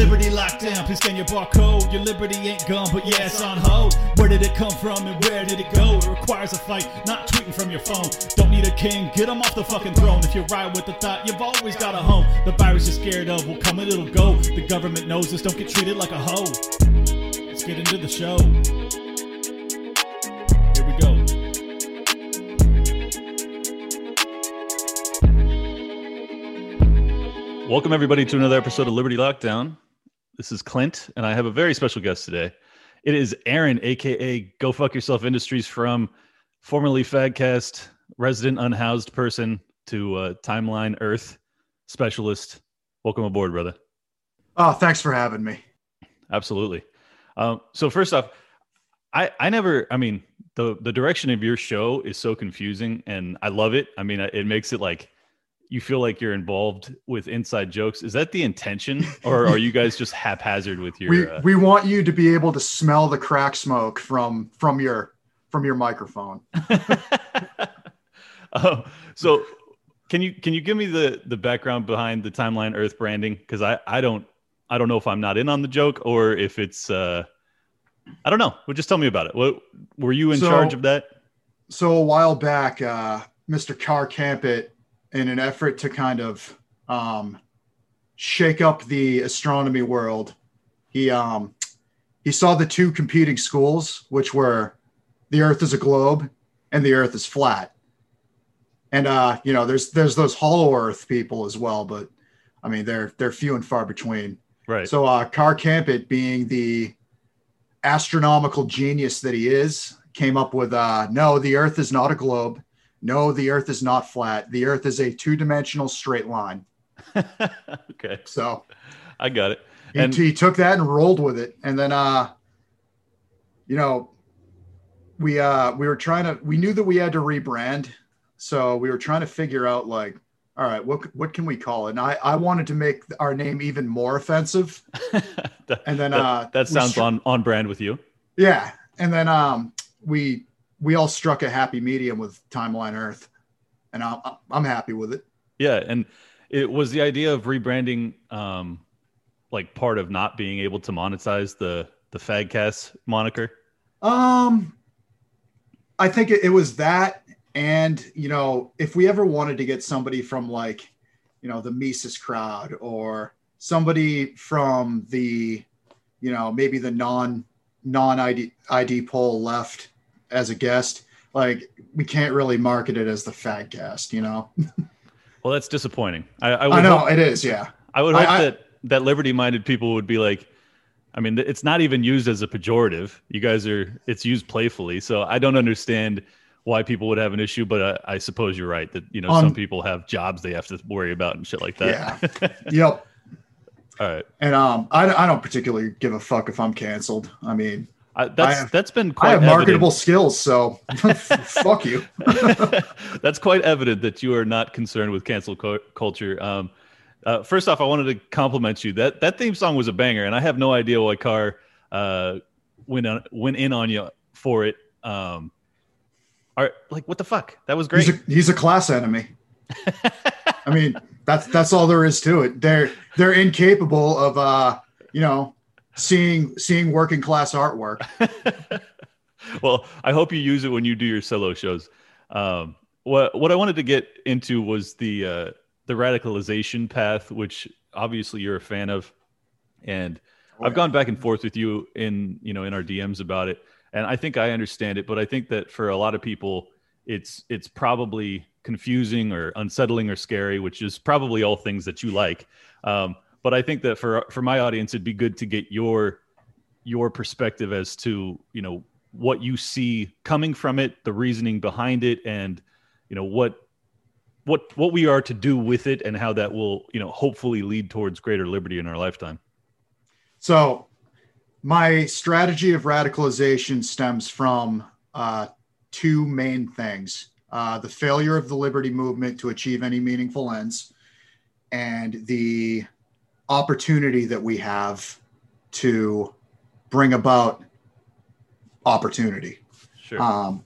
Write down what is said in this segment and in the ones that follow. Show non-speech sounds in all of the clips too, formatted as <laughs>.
Liberty lockdown, please scan your barcode. Your liberty ain't gone, but yeah, it's on hold. Where did it come from and where did it go? It requires a fight, not tweeting from your phone. Don't need a king, get him off the fucking throne. If you ride with the thought, you've always got a home. The virus you're scared of will come and it'll go. The government knows this, don't get treated like a hoe. Let's get into the show. Here we go. Welcome, everybody, to another episode of Liberty Lockdown. This is Clint, and I have a very special guest today. It is Aaron, aka Go Fuck Yourself Industries, from formerly Fagcast, resident unhoused person to uh, Timeline Earth specialist. Welcome aboard, brother. Oh, thanks for having me. Absolutely. Um, so first off, I I never. I mean, the the direction of your show is so confusing, and I love it. I mean, it makes it like you feel like you're involved with inside jokes. Is that the intention, or are you guys just haphazard with your? We uh, we want you to be able to smell the crack smoke from from your from your microphone. <laughs> oh, so can you can you give me the the background behind the timeline Earth branding? Because I I don't I don't know if I'm not in on the joke or if it's uh I don't know. Well, just tell me about it. What were you in So- charge of that? So a while back, uh, Mr. Carr Campit, in an effort to kind of um, shake up the astronomy world, he um, he saw the two competing schools, which were the Earth is a globe and the Earth is flat. And uh, you know, there's there's those hollow Earth people as well, but I mean, they're they're few and far between. Right. So uh, Carr Campit, being the astronomical genius that he is, came up with uh, no, the Earth is not a globe. No, the Earth is not flat. The Earth is a two-dimensional straight line. <laughs> okay, So I got it. And- he took that and rolled with it, and then uh, you know, we uh we were trying to we knew that we had to rebrand, so we were trying to figure out like. All right, what what can we call it? And I, I wanted to make our name even more offensive. <laughs> that, And then that, uh that sounds str- on on brand with you. Yeah, and then um, we we all struck a happy medium with Timeline Earth, and I'm I'm happy with it. Yeah, and it was the idea of rebranding, um, like part of not being able to monetize the the Fagcast moniker. Um, I think it, it was that, and you know, if we ever wanted to get somebody from like, you know, the Mises crowd or somebody from the, you know, maybe the non non ID ID poll left as a guest, like we can't really market it as the Fagcast, you know. <laughs> Well, that's disappointing. I, I would I know hope- it is, yeah. I would hope I- that that liberty-minded people would be like, I mean, it's not even used as a pejorative. You guys are, it's used playfully. So I don't understand why people would have an issue, but I, I suppose you're right that you know Um, some people have jobs they have to worry about and shit like that. Yeah. <laughs> yep. All right, And um, I, I don't particularly give a fuck if I'm canceled. I mean, I, that's have- that's been quite I have evident. marketable skills, so <laughs> fuck you. <laughs> That's quite evident that you are not concerned with cancel cu- culture. Um, uh, first off, I wanted to compliment you. That that theme song was a banger, and I have no idea why Carr uh, went on went in on you for it. Um, are like what the fuck? That was great. He's a, he's a class enemy. <laughs> I mean, that's that's all there is to it. They're they're incapable of uh, you know, seeing seeing working class artwork. <laughs> well, I hope you use it when you do your solo shows. Um, what what I wanted to get into was the uh, the radicalization path, which obviously you're a fan of, and Oh, I've yeah. gone back and forth with you in you know in our DMs about it, and I think I understand it, but I think that for a lot of people, it's it's probably confusing or unsettling or scary, which is probably all things that you like. Um, but I think that for for my audience, it'd be good to get your your perspective as to you know what you see coming from it, the reasoning behind it, and you know what what what we are to do with it, and how that will you know hopefully lead towards greater liberty in our lifetime. So, my strategy of radicalization stems from uh, two main things uh, the failure of the liberty movement to achieve any meaningful ends, and the opportunity that we have to bring about opportunity. Sure. Um,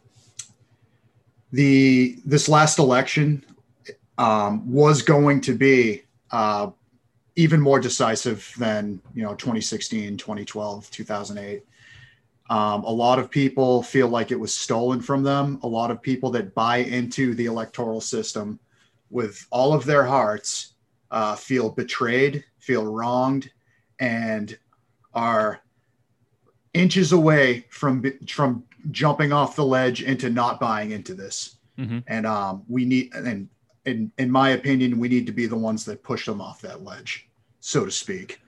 the this last election um, was going to be uh, even more decisive than you know 2016 2012 2008 um, a lot of people feel like it was stolen from them a lot of people that buy into the electoral system with all of their hearts uh, feel betrayed feel wronged and are inches away from from jumping off the ledge into not buying into this Mm-hmm. and um, we need and in in my opinion we need to be the ones that push them off that ledge so to speak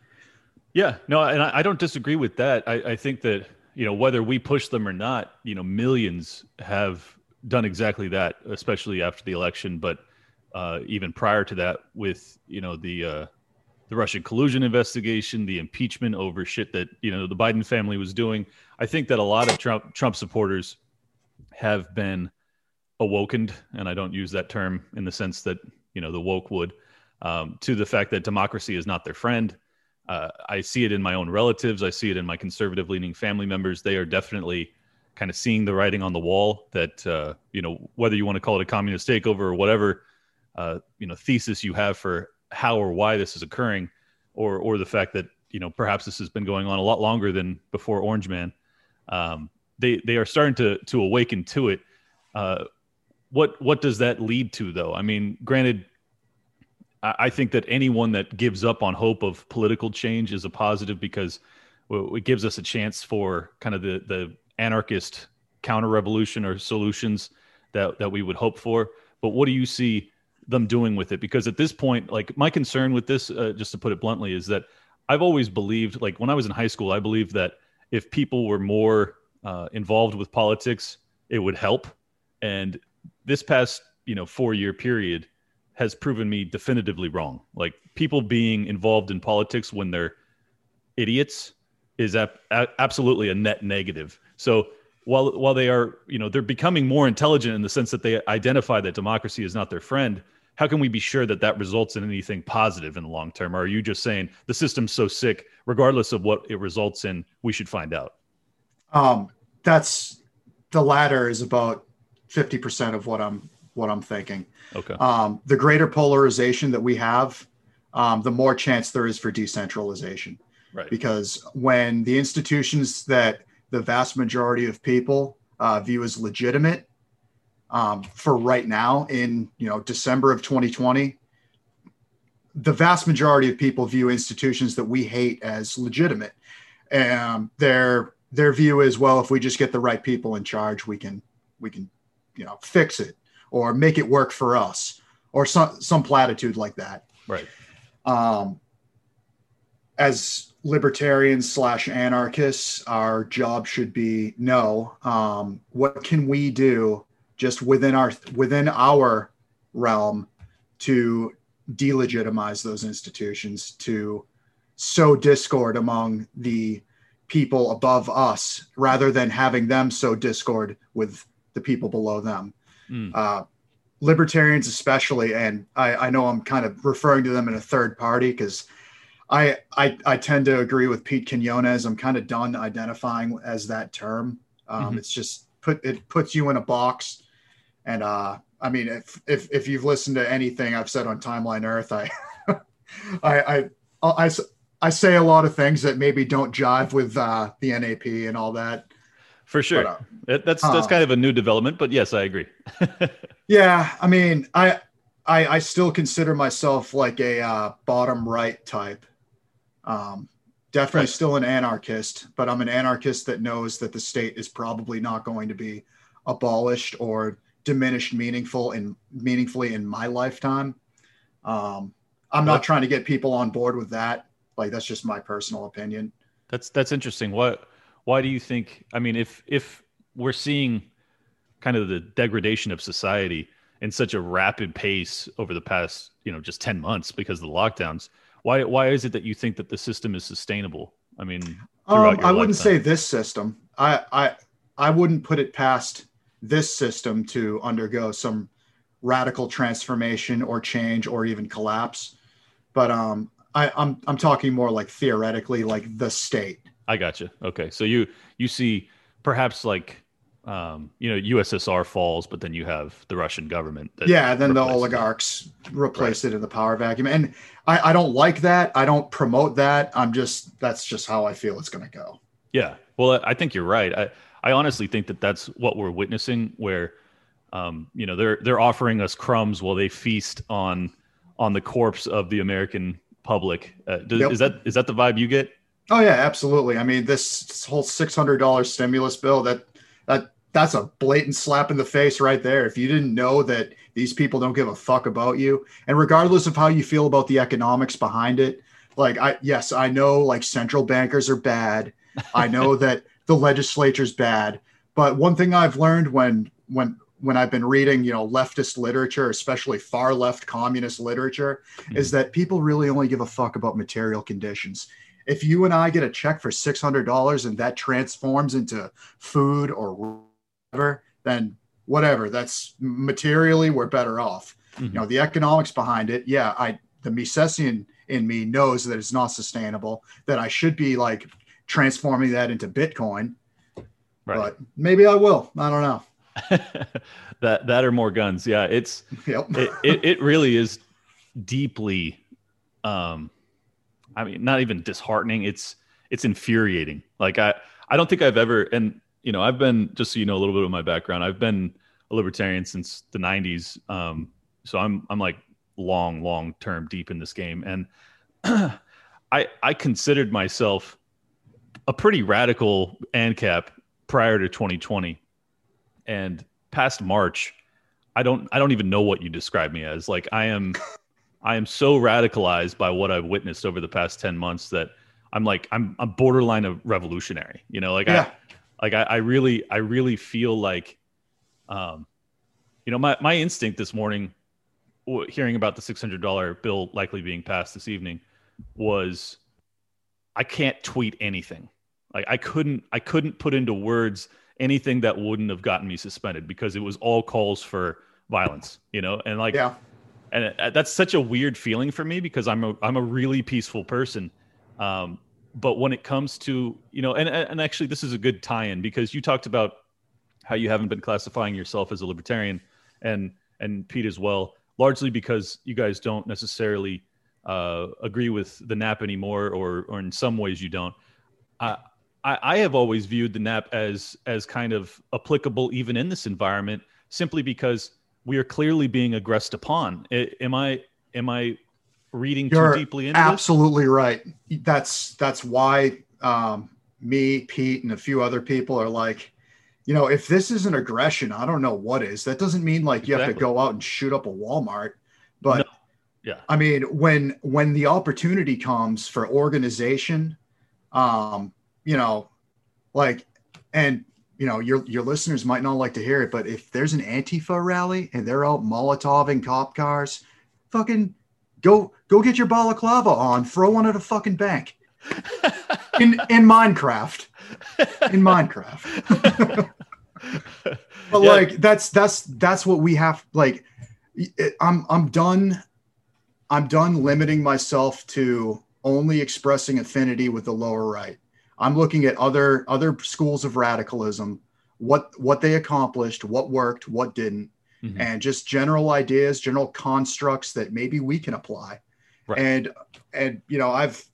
Yeah, no, and I, I don't disagree with that. I, I think that you know whether we push them or not, you know, millions have done exactly that, especially after the election, but uh, even prior to that, with you know the uh, the Russian collusion investigation, the impeachment over shit that you know the Biden family was doing. I think that a lot of Trump Trump supporters have been awokened, and I don't use that term in the sense that you know the woke would, um, to the fact that democracy is not their friend. Uh, I see it in my own relatives. I see it in my conservative leaning family members. They are definitely kind of seeing the writing on the wall that, uh, you know, whether you want to call it a communist takeover or whatever, uh, you know, thesis you have for how or why this is occurring, or, or the fact that, you know, perhaps this has been going on a lot longer than before Orange Man. Um, they, they are starting to, to awaken to it. Uh, what, what does that lead to though? I mean, granted, I I think that anyone that gives up on hope of political change is a positive because it gives us a chance for kind of the the anarchist counter revolution or solutions that that we would hope for. But what do you see them doing with it? Because at this point, like my concern with this, uh, just to put it bluntly, is that I've always believed, like when I was in high school, I believed that if people were more uh, involved with politics, it would help. And this past, you know, four year period has proven me definitively wrong. Like people being involved in politics when they're idiots is ap- a- absolutely a net negative. So while while they are, you know, they're becoming more intelligent in the sense that they identify that democracy is not their friend. How can we be sure that that results in anything positive in the long term? Or are you just saying the system's so sick, regardless of what it results in, we should find out? um, that's the latter is about 50% of what i'm what i'm thinking Okay. um, the greater polarization that we have um, the more chance there is for decentralization Right. because when the institutions that the vast majority of people uh, view as legitimate um, for right now in you know december of 2020 the vast majority of people view institutions that we hate as legitimate and their their view is well if we just get the right people in charge we can we can you know fix it or make it work for us or some some platitude like that Right. um, as libertarians slash anarchists, our job should be no. Um, what can we do just within our within our realm to delegitimize those institutions, to sow discord among the people above us, rather than having them sow discord with the people below them. Mm. Uh, libertarians, especially, and I, I know I'm kind of referring to them in a third party because I, I I tend to agree with Pete Quinones. I'm kind of done identifying as that term. Um, Mhm. It's just put it puts you in a box. And uh, I mean, if, if if you've listened to anything I've said on Timeline Earth, I <laughs> I I I say a lot of things that maybe don't jive with uh, the NAP and all that. For sure. But, uh, That- that's that's uh, kind of a new development, but yes, I agree. <laughs> Yeah, I mean, I I, I still consider myself like a uh, bottom right type. Um, definitely Right. still an anarchist, but I'm an anarchist that knows that the state is probably not going to be abolished or diminished meaningful in meaningfully in my lifetime. Um, I'm not trying to get people on board with that. Like that's just my personal opinion. That's that's interesting. What why do you think I mean if if we're seeing kind of the degradation of society in such a rapid pace over the past, you know, just 10 months because of the lockdowns, why why is it that you think that the system is sustainable? I mean, Um, I wouldn't lifetime. say this system. I, I I wouldn't put it past this system to undergo some radical transformation or change or even collapse. But um, I, I'm I'm talking more like theoretically, like the state. I got you. Okay. So you you see perhaps like um, you know USSR falls, but then you have the Russian government. yeah, then the replaces it. oligarchs replace it in the power vacuum, and I, I don't like that. I don't promote that. I'm just that's just how I feel it's going to go. Yeah. Well, I think you're right. I, I honestly think that that's what we're witnessing where, um, you know, they're, they're offering us crumbs while they feast on, on the corpse of the American public. Uh, does, Yep. Is that, is that the vibe you get? Oh yeah, absolutely. I mean, this whole six hundred dollars stimulus bill that that that's a blatant slap in the face right there. If you didn't know that these people don't give a fuck about you, and regardless of how you feel about the economics behind it, like I yes, I know like central bankers are bad. I know <laughs> that the legislature's bad, but one thing I've learned when when when I've been reading, you know, leftist literature, especially far left communist literature, is that people really only give a fuck about material conditions if you and I get a check for six hundred dollars and that transforms into food or whatever, then whatever. That's materially we're better off. Mhm. You know, the economics behind it. Yeah, I the Misesian in me knows that it's not sustainable. That I should be like transforming that into Bitcoin. Right. But maybe I will. I don't know. <laughs> that, that or more guns. Yeah. It's, Yep. <laughs> it, it, it really is deeply, um, I mean, not even disheartening. It's, it's infuriating. Like I, I don't think I've ever, and you know, I've been just so you know a little bit of my background. I've been a libertarian since the '90s, um, so I'm I'm like long, long term deep in this game, and <clears throat> I I considered myself a pretty radical ANCAP prior to 2020, and past March, I don't I don't even know what you describe me as. Like I am, I am so radicalized by what I've witnessed over the past 10 months that I'm like I'm I'm borderline a revolutionary. You know, like Yeah. I like I, I really I really feel like, um, you know, my my instinct this morning, hearing about the six hundred dollar bill likely being passed this evening, was I can't tweet anything. Like I couldn't I couldn't put into words anything that wouldn't have gotten me suspended because it was all calls for violence. You know, and like yeah. and that's such a weird feeling for me because I'm a I'm a really peaceful person. Um, but when it comes to you know, and and actually this is a good tie-in because you talked about how you haven't been classifying yourself as a libertarian, and and Pete as well, largely because you guys don't necessarily uh, agree with the NAP anymore, or or in some ways you don't. I I, I have always viewed the NAP as as kind of applicable even in this environment, simply because we are clearly being aggressed upon. I, am I am I reading You're too deeply into this? absolutely right. That's that's why um, me, Pete, and a few other people are like, you know, if this isn't aggression, I don't know what is. That doesn't mean like you have to go out and shoot up a Walmart, but No. Yeah. I mean, when when the opportunity comes for organization, um, you know, like, and you know, your your listeners might not like to hear it, but if there's an Antifa rally and they're out Molotoving cop cars, fucking go go get your balaclava on, throw one at a fucking bank. <laughs> In in Minecraft. In Minecraft. <laughs> but Yeah. like that's that's that's what we have like it- I'm I'm done I'm done limiting myself to only expressing affinity with the lower right. I'm looking at other other schools of radicalism, what what they accomplished, what worked, what didn't, Mhm. and just general ideas, general constructs that maybe we can apply. Right. And and you know, I've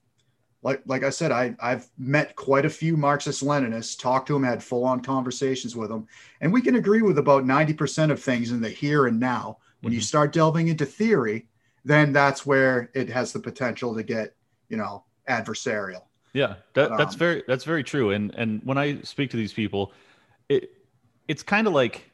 like like I said, I I've met quite a few Marxist Leninists, talked to them, had full on conversations with them, and we can agree with about ninety percent of things in the here and now. When you Mhm. start delving into theory, then that's where it has the potential to get you know adversarial. Yeah, that, that's um, very that's very true. And and when I speak to these people, it it's kind of like,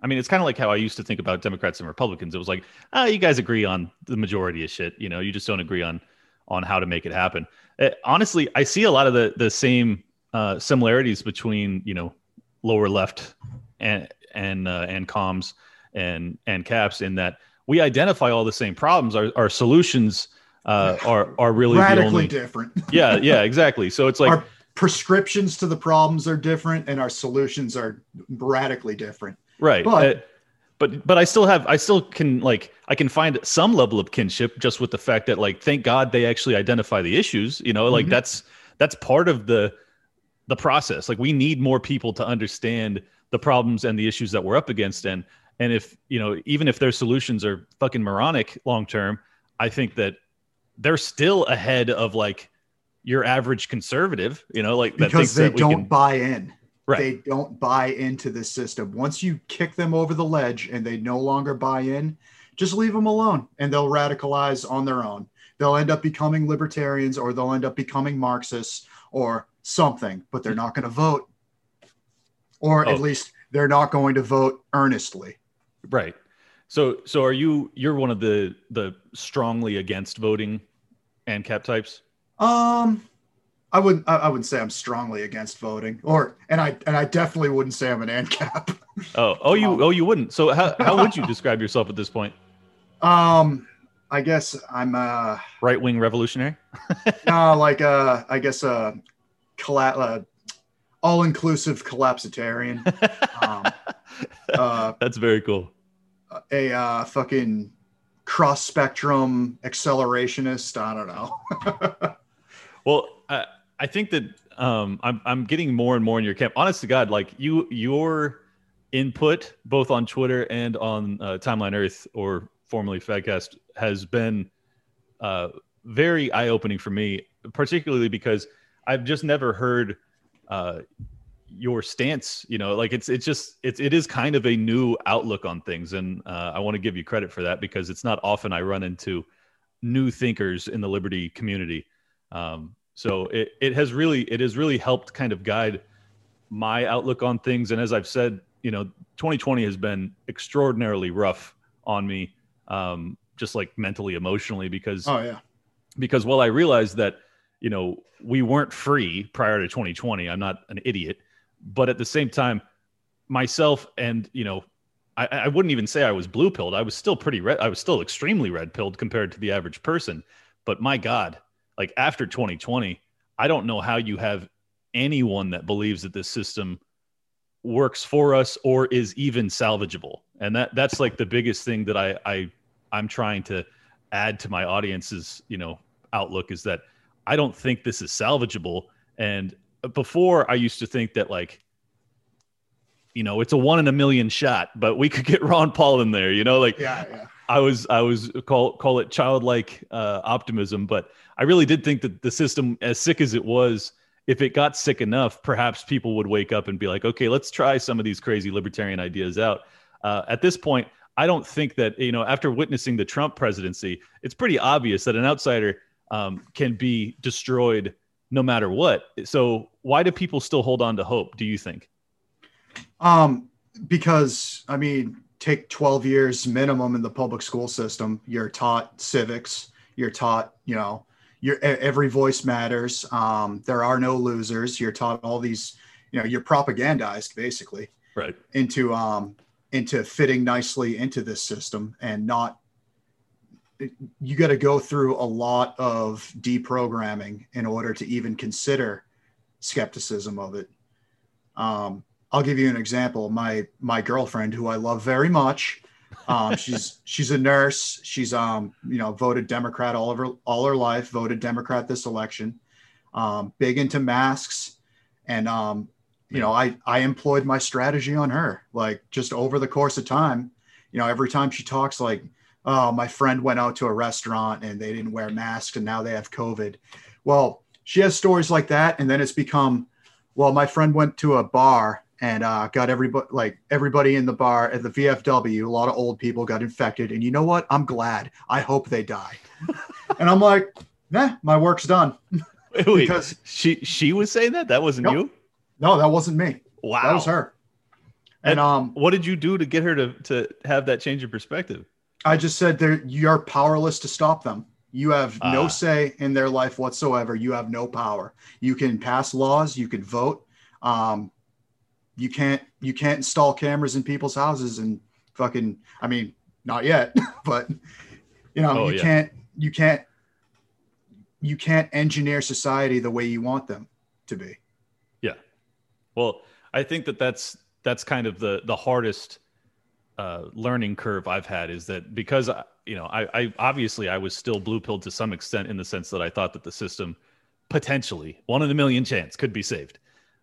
I mean, it's kind of like how I used to think about Democrats and Republicans. It was like, ah, you guys agree on the majority of shit. You know, you just don't agree on on how to make it happen. Uh, honestly, I see a lot of the the same uh, similarities between you know lower left and and uh, and comms and and caps in that we identify all the same problems. Our our solutions uh, <laughs> are are really Radically only different. <laughs> yeah yeah exactly so it's like our prescriptions to the problems are different, and our solutions are radically different. right but- uh, but but i still have i still can like i can find some level of kinship just with the fact that like thank god they actually identify the issues you know like Mhm. that's that's part of the the process like we need more people to understand the problems and the issues that we're up against and and if you know even if their solutions are fucking moronic long term i think that they're still ahead of like your average conservative you know like because they don't can- buy in. Right. They don't buy into the system. Once you kick them over the ledge and they no longer buy in, just leave them alone and they'll radicalize on their own. They'll end up becoming libertarians or they'll end up becoming Marxists or something, but they're not going to vote. Or Oh. at least they're not going to vote earnestly. Right so so are you you're one of the the strongly against voting ANCAP types Um, I wouldn't. I, wouldn't say I'm strongly against voting, or and I and I definitely wouldn't say I'm an ANCAP. oh oh you Um, oh you wouldn't so how, how would you <laughs> describe yourself at this point Um, I guess I'm uh, right-wing revolutionary <laughs> uh like uh, I guess uh, colla- uh all-inclusive collapsitarian. <laughs> Um, uh, that's very cool a uh, fucking cross-spectrum accelerationist. I don't know. <laughs> Well, I, I think that um, I'm I'm getting more and more in your camp. Honest to God, like you your input both on Twitter and on uh, Timeline Earth or formerly Fagcast has been uh, very eye opening for me, particularly because I've just never heard uh, your stance. You know, like it's it's just it's it is kind of a new outlook on things, and uh, I want to give you credit for that because it's not often I run into new thinkers in the liberty community. Um, so it, it has really it has really helped kind of guide my outlook on things. And as I've said, you know, 2020 has been extraordinarily rough on me, um, just like mentally, emotionally, because oh yeah. because while I realized that you know we weren't free prior to 2020, I'm not an idiot, but at the same time, myself and you know. I, I wouldn't even say I was blue pilled. I was still pretty red. I was still extremely red pilled compared to the average person. But my God, like after 2020, I don't know how you have anyone that believes that this system works for us or is even salvageable. And that that's like the biggest thing that I, I I'm trying to add to my audience's, you know, outlook is that I don't think this is salvageable. And before I used to think that like, you know, it's a one in a million shot, but we could get Ron Paul in there, you know, like Yeah, yeah. I was I was call call it childlike uh, optimism, but I really did think that the system, as sick as it was, if it got sick enough, perhaps people would wake up and be like, okay, let's try some of these crazy libertarian ideas out. Uh, at this point, I don't think that you know after witnessing the Trump presidency, it's pretty obvious that an outsider um, can be destroyed no matter what. So why do people still hold on to hope? Do you think? Um, because I mean, take 12 years minimum in the public school system. You're taught civics. You're taught, you know, your every voice matters. Um, there are no losers. You're taught all these, you know, you're propagandized basically Right. into um into fitting nicely into this system and not you got to go through a lot of deprogramming in order to even consider skepticism of it um, i'll give you an example. My my girlfriend who i love very much um, <laughs> she's she's a nurse. She's um you know voted democrat all over all her life voted democrat this election. Um, big into masks. And um, you know i i employed my strategy on her like just over the course of time. You know every time she talks like oh my friend went out to a restaurant and they didn't wear masks and now they have covid. Well she has stories like that and then it's become well my friend went to a bar and uh, got everybody like everybody in the bar at the vfw a lot of old people got infected and you know what i'm glad i hope they die <laughs> and i'm like nah my work's done Wait, wait, Because- she she was saying that that wasn't Nope. you. no that wasn't me Wow. that was her and um What did you do to get her to to have that change of perspective? I just said that you're powerless to stop them. You have Ah. no say in their life whatsoever. You have no power. You can pass laws. You can vote. Um, you can't. You can't install cameras in people's houses and fucking. I mean, not yet, <laughs> but you know, Oh, you yeah. can't. You can't. You can't engineer society the way you want them to be. Yeah. Well, I think that that's that's kind of the the hardest uh, learning curve I've had is that because I, you know I, I obviously I was still blue pilled to some extent in the sense that I thought that the system potentially one in a million chance could be saved.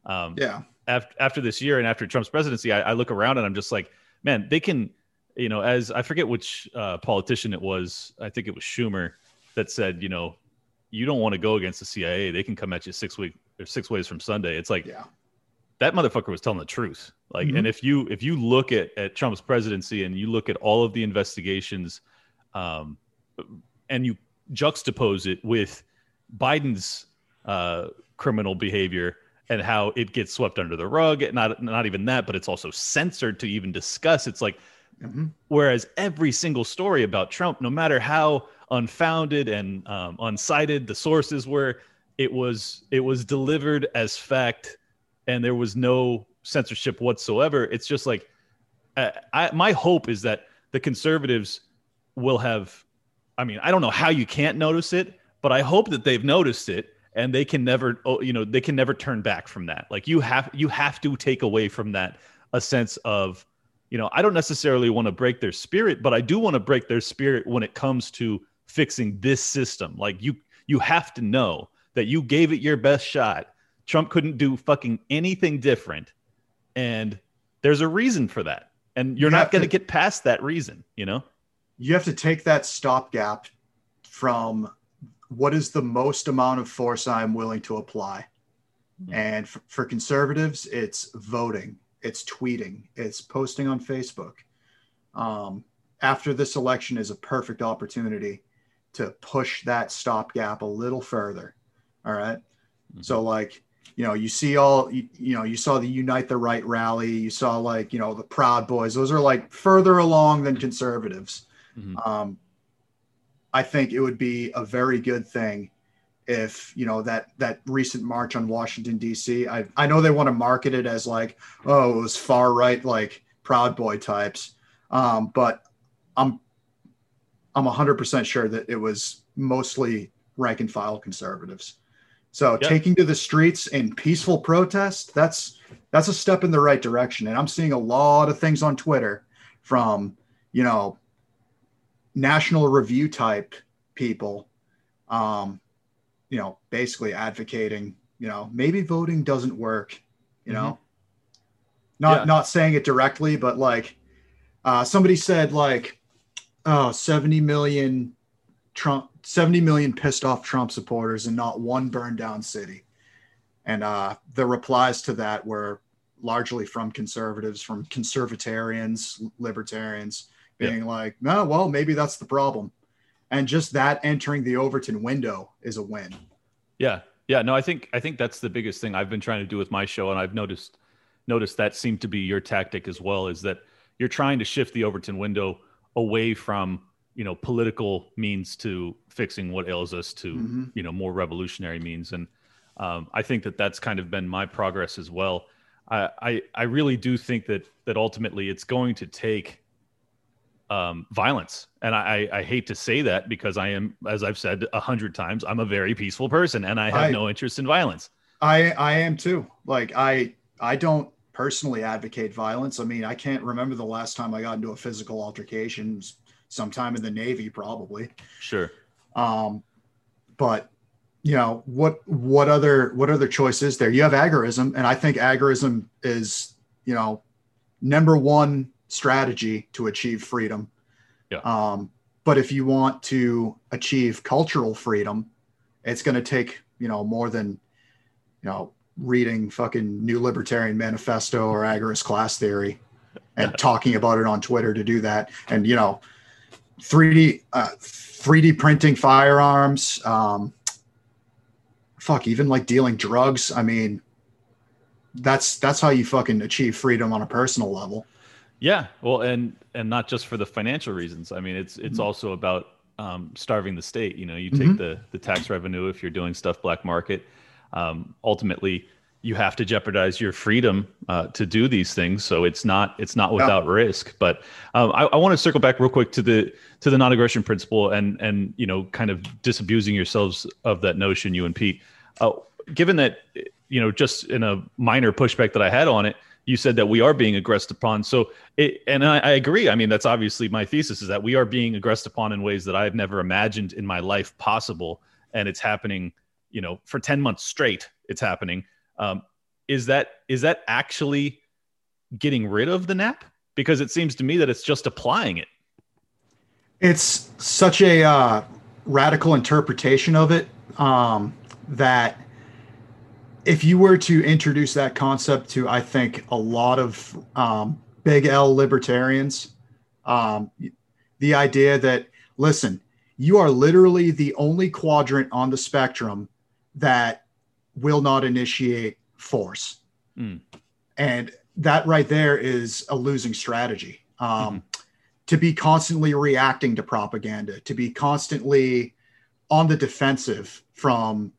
Um, Yeah. After after this year and after Trump's presidency, I, I look around and I'm just like, man, they can, you know, as I forget which uh, politician it was. I think it was Schumer that said, you know, you don't want to go against the CIA. They can come at you six week or six ways from Sunday. It's like Yeah. that motherfucker was telling the truth. Like, Mhm. and if you if you look at at Trump's presidency and you look at all of the investigations, um, and you juxtapose it with Biden's uh, criminal behavior and how it gets swept under the rug. Not not even that, but it's also censored to even discuss. It's like Mhm. Whereas every single story about Trump, no matter how unfounded and um, unsighted the sources were, it was it was delivered as fact, and there was no censorship whatsoever. It's just like uh, I, my hope is that the conservatives will have. I mean, I don't know how you can't notice it, but I hope that they've noticed it and they can never, oh, you know, they can never turn back from that. Like you have, you have to take away from that a sense of you know, I don't necessarily want to break their spirit, but I do want to break their spirit when it comes to fixing this system. Like you you have to know that you gave it your best shot. Trump couldn't do fucking anything different. And there's a reason for that. And you're You not going to to- get past that reason, you know? You have to take that stopgap from what is the most amount of force I'm willing to apply. Mhm. And for, for conservatives, it's voting, it's tweeting, it's posting on Facebook. Um, after this election is a perfect opportunity to push that stopgap a little further. All right? So like, you know, you see all you, you know, you saw the Unite the Right rally, you saw like, you know, the Proud Boys. Those are like further along than conservatives. Mhm. Um, I think it would be a very good thing if you know that that recent march on Washington D.C. I I know they want to market it as like oh it was far right like Proud Boy types, um, but I'm I'm 100 percent sure that it was mostly rank and file conservatives. So Yeah. taking to the streets in peaceful protest that's that's a step in the right direction, and I'm seeing a lot of things on Twitter from you know national review type people um you know basically advocating you know maybe voting doesn't work you know? Not Yeah. not saying it directly but like uh somebody said like oh 70 million trump 70 million pissed off trump supporters and not one burned down city. And uh the replies to that were largely from conservatives from conservatarians libertarians Yeah. being like no well maybe that's the problem and just that entering the overton window is a win Yeah. Yeah. No, I think I think that's the biggest thing I've been trying to do with my show. And I've noticed noticed that seemed to be your tactic as well, is that you're trying to shift the Overton window away from, you know, political means to fixing what ails us to, Mhm. you know, more revolutionary means. And um, I think that that's kind of been my progress as well. I, I, I really do think that that ultimately it's going to take um, violence. And I, I hate to say that because I am, as I've said a hundred times, I'm a very peaceful person and I have I- no interest in violence. I I am too. Like I I don't personally advocate violence. I mean, I can't remember the last time I got into a physical altercation. Sometime in the Navy, probably. Sure. Um, but you know what what other what other choice is there? You have agorism, and I think agorism is you know number one strategy to achieve freedom. Yeah. Um, but if you want to achieve cultural freedom, it's going to take you know more than you know reading fucking New Libertarian Manifesto or Agorist Class Theory and <laughs> talking about it on Twitter to do that. And you know, 3D uh, 3D printing firearms, um, fuck, even like dealing drugs. I mean, that's that's how you fucking achieve freedom on a personal level. Yeah. Well, and, and not just for the financial reasons. I mean, it's, it's Mhm. also about um, starving the state. You know, you take Mhm. the, the tax revenue if you're doing stuff black market. Um, ultimately, you have to jeopardize your freedom uh, to do these things. So it's not it's not without risk. But um, I, I want to circle back real quick to the to the non-aggression principle and and you know kind of disabusing yourselves of that notion, you and Pete. Uh, given that you know just in a minor pushback that I had on it, you said that we are being aggressed upon. So it, and I, I agree. I mean, that's obviously my thesis is that we are being aggressed upon in ways that I've never imagined in my life possible, and it's happening. You know, for ten months straight, it's happening. Um, is that is that actually getting rid of the nap? Because it seems to me that it's just applying it. It's such a uh, radical interpretation of it um, that if you were to introduce that concept to, I think, a lot of um, big L libertarians, um, the idea that, listen, you are literally the only quadrant on the spectrum that will not initiate force. Mm. And that right there is a losing strategy. Um, mm-hmm. To be constantly reacting to propaganda, to be constantly on the defensive from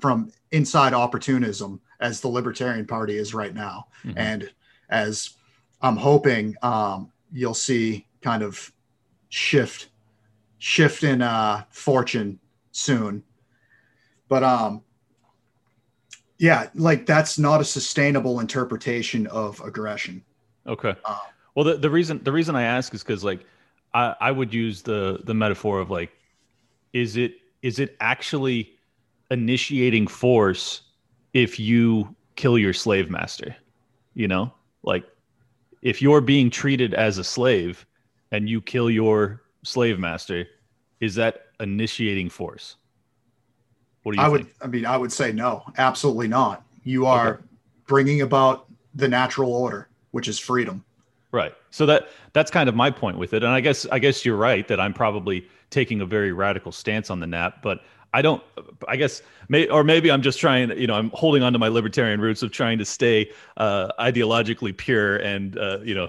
from inside opportunism, as the Libertarian Party is right now, mm-hmm. and as I'm hoping um, you'll see kind of shift shift in uh, fortune soon. But um, yeah, like that's not a sustainable interpretation of aggression. Okay. Um, well, the, the reason the reason I ask is because like I, I would use the the metaphor of like, is it is it actually initiating force if you kill your slave master? You know, like if you're being treated as a slave and you kill your slave master, is that initiating force? What do you I think? would, I mean, I would say no, absolutely not. You are okay. bringing about the natural order, which is freedom. Right. So that that's kind of my point with it, and I guess I guess you're right that I'm probably taking a very radical stance on the nap, but I don't. I guess, may, or maybe I'm just trying. You know, I'm holding on to my libertarian roots of trying to stay uh, ideologically pure and uh, you know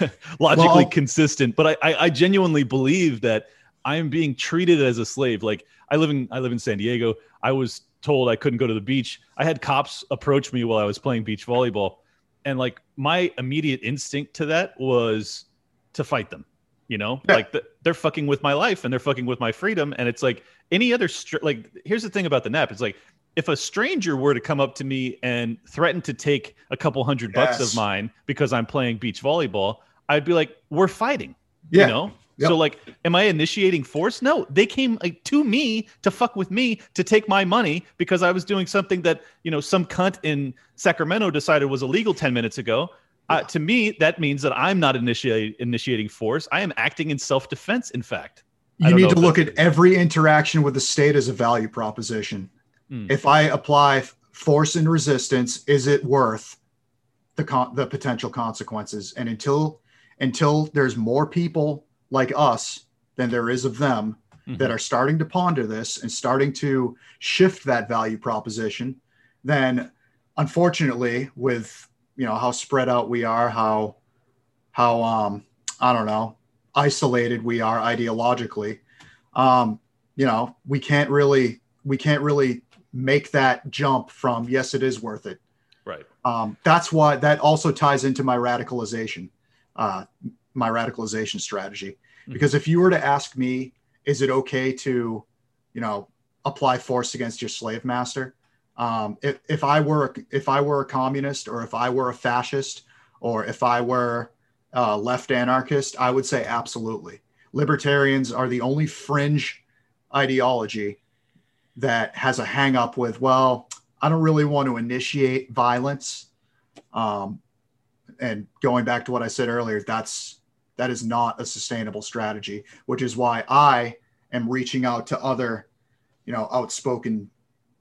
<laughs> logically well, consistent. But I, I, I genuinely believe that I am being treated as a slave. Like I live in I live in San Diego. I was told I couldn't go to the beach. I had cops approach me while I was playing beach volleyball, and like my immediate instinct to that was to fight them. You know, yeah. like the, they're fucking with my life and they're fucking with my freedom. And it's like any other str- like. Here's the thing about the nap. It's like if a stranger were to come up to me and threaten to take a couple hundred yes. bucks of mine because I'm playing beach volleyball, I'd be like, "We're fighting." Yeah. You know, Yep. So like, am I initiating force? No, they came like, to me to fuck with me to take my money because I was doing something that you know some cunt in Sacramento decided was illegal ten minutes ago. Uh, to me, that means that I'm not initiating initiating force. I am acting in self defense. In fact, you need to look at every interaction with the state as a value proposition. Hmm. If I apply force and resistance, is it worth the con- the potential consequences? And until until there's more people like us than there is of them mm-hmm. that are starting to ponder this and starting to shift that value proposition, then unfortunately, with you know how spread out we are, how how um I don't know isolated we are ideologically, um, you know we can't really we can't really make that jump from yes it is worth it right um, that's why that also ties into my radicalization uh, my radicalization strategy Mm-hmm. Because if you were to ask me, is it okay to, you know, apply force against your slave master? Um, if, if I were if I were a communist or if I were a fascist or if I were a left anarchist, I would say absolutely. Libertarians are the only fringe ideology that has a hang up with, well, I don't really want to initiate violence. Um, and going back to what I said earlier, that's that is not a sustainable strategy, which is why I am reaching out to other, you know, outspoken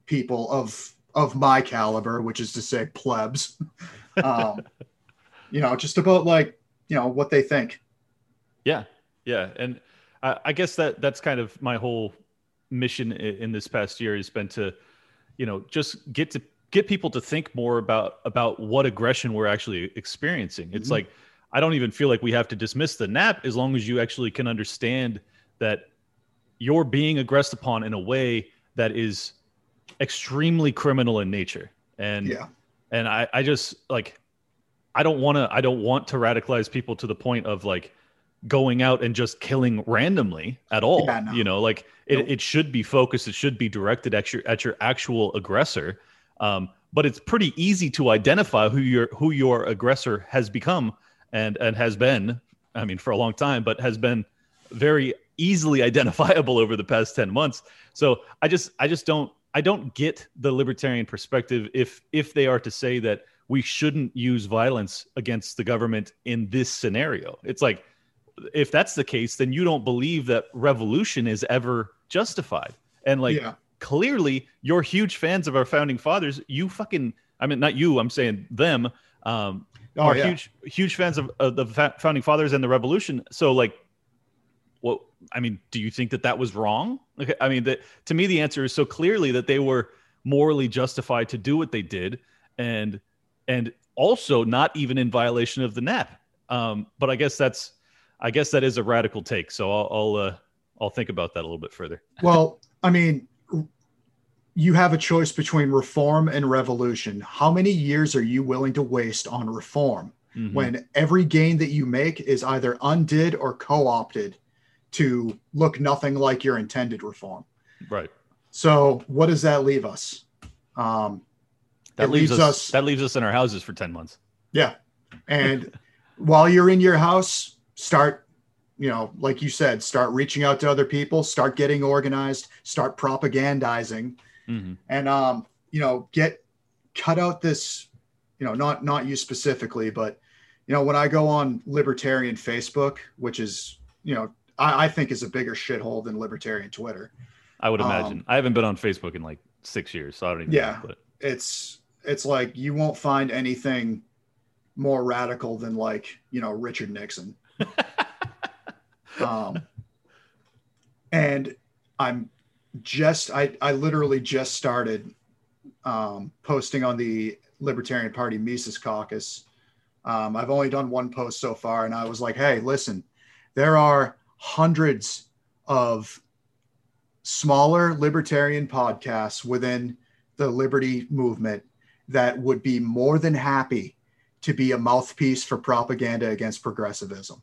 people of of my caliber, which is to say plebs. <laughs> um, you know, just about like, you know, what they think. Yeah. Yeah. And I, I guess that that's kind of my whole mission in, in this past year has been to, you know, just get to get people to think more about about what aggression we're actually experiencing. It's mm-hmm. like I don't even feel like we have to dismiss the nap as long as you actually can understand that you're being aggressed upon in a way that is extremely criminal in nature. And yeah. and I, I just like I don't want to I don't want to radicalize people to the point of like going out and just killing randomly at all. Yeah, no. You know, like it, nope. it should be focused, it should be directed at your at your actual aggressor. Um, but it's pretty easy to identify who your who your aggressor has become and and has been, I mean, for a long time, but has been very easily identifiable <laughs> over the past 10 months. So I just I just don't I don't get the libertarian perspective if if they are to say that we shouldn't use violence against the government in this scenario. It's like if that's the case, then you don't believe that revolution is ever justified. And like Yeah. clearly you're huge fans of our founding fathers. You fucking I mean not you, I'm saying them. Um Oh, are yeah. huge huge fans of, of the fa- founding fathers and the revolution. So like I mean, do you think that that was wrong? Okay, I mean that to me the answer is so clearly that they were morally justified to do what they did and and also not even in violation of the NAP. Um, but I guess that's I guess that is a radical take. So I'll I'll uh, I'll think about that a little bit further. Well, I mean, you have a choice between reform and revolution. How many years are you willing to waste on reform Mhm. when every gain that you make is either undid or co opted to look nothing like your intended reform? right. So, what does that leave us? Um, That leaves, leaves us, us- that leaves us in our houses for 10 months. Yeah. And <laughs> while you're in your house, start, you know, like you said, start reaching out to other people, start getting organized, start propagandizing, Mhm. and um, you know, get cut out this, you know, not not you specifically, but you know, when I go on libertarian Facebook, which is, you know, I, I think is a bigger shithole than libertarian Twitter. I would Um, imagine. I haven't been on Facebook in like 6 years, so I don't even Yeah. know, It's it's like you won't find anything more radical than like you know Richard Nixon. <laughs> um, and I'm just I I literally just started um, posting on the Libertarian Party Mises Caucus. Um, I've only done one post so far, and I was like, hey, listen, there are hundreds of smaller libertarian podcasts within the liberty movement that would be more than happy to be a mouthpiece for propaganda against progressivism.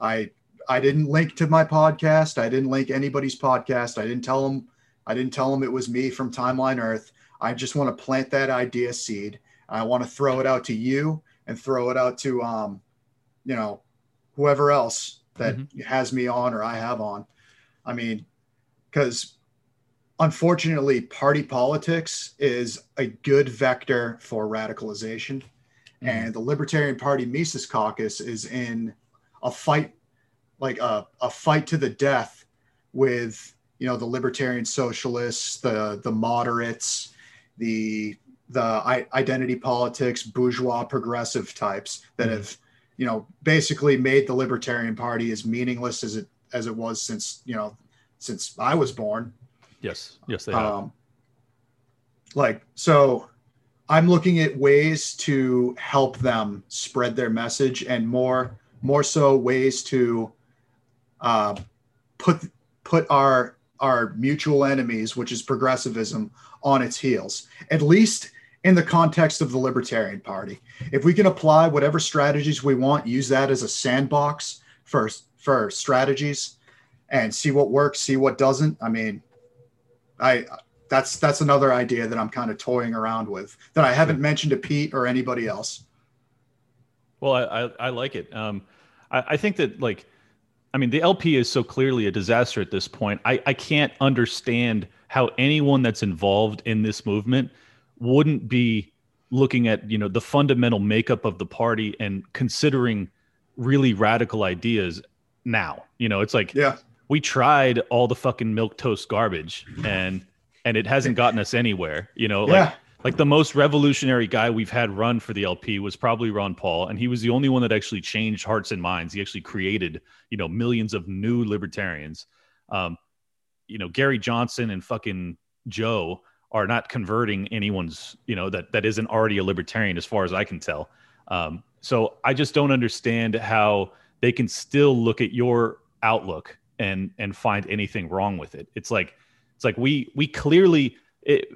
I I didn't link to my podcast. I didn't link anybody's podcast. I didn't tell them I didn't tell them it was me from Timeline Earth. I just want to plant that idea seed. I want to throw it out to you and throw it out to um you know whoever else that has me on or I have on. I mean, because unfortunately, party politics is a good vector for radicalization. Mhm. And the Libertarian Party Mises Caucus is in a fight, like a, a fight to the death with, you know, the libertarian socialists, the the moderates, the the identity politics, bourgeois progressive types that Mhm. have, you know, basically made the Libertarian Party as meaningless as it as it was since, you know, since I was born. yes, yes they have. Um, like, so I'm looking at ways to help them spread their message and more, more so ways to uh, put, put our, our mutual enemies, which is progressivism, on its heels, at least in the context of the Libertarian Party. If we can apply whatever strategies we want, use that as a sandbox for, for strategies and see what works, see what doesn't. I mean, I that's that's another idea that I'm kind of toying around with that I haven't mentioned to Pete or anybody else. Well, I, I, I like it. Um, I, I think that like, I mean, the LP is so clearly a disaster at this point. I, I can't understand how anyone that's involved in this movement wouldn't be looking at you know the fundamental makeup of the party and considering really radical ideas now. You know, it's like Yeah, we tried all the fucking milk toast garbage and and it hasn't gotten us anywhere. You know, like yeah, like the most revolutionary guy we've had run for the LP was probably Ron Paul, and he was the only one that actually changed hearts and minds. He actually created, you know, millions of new libertarians. Um, you know, Gary Johnson and fucking Joe are not converting anyone's, you know, that that isn't already a libertarian, as far as I can tell. Um, so I just don't understand how they can still look at your outlook and and find anything wrong with it. It's like it's like we we clearly it,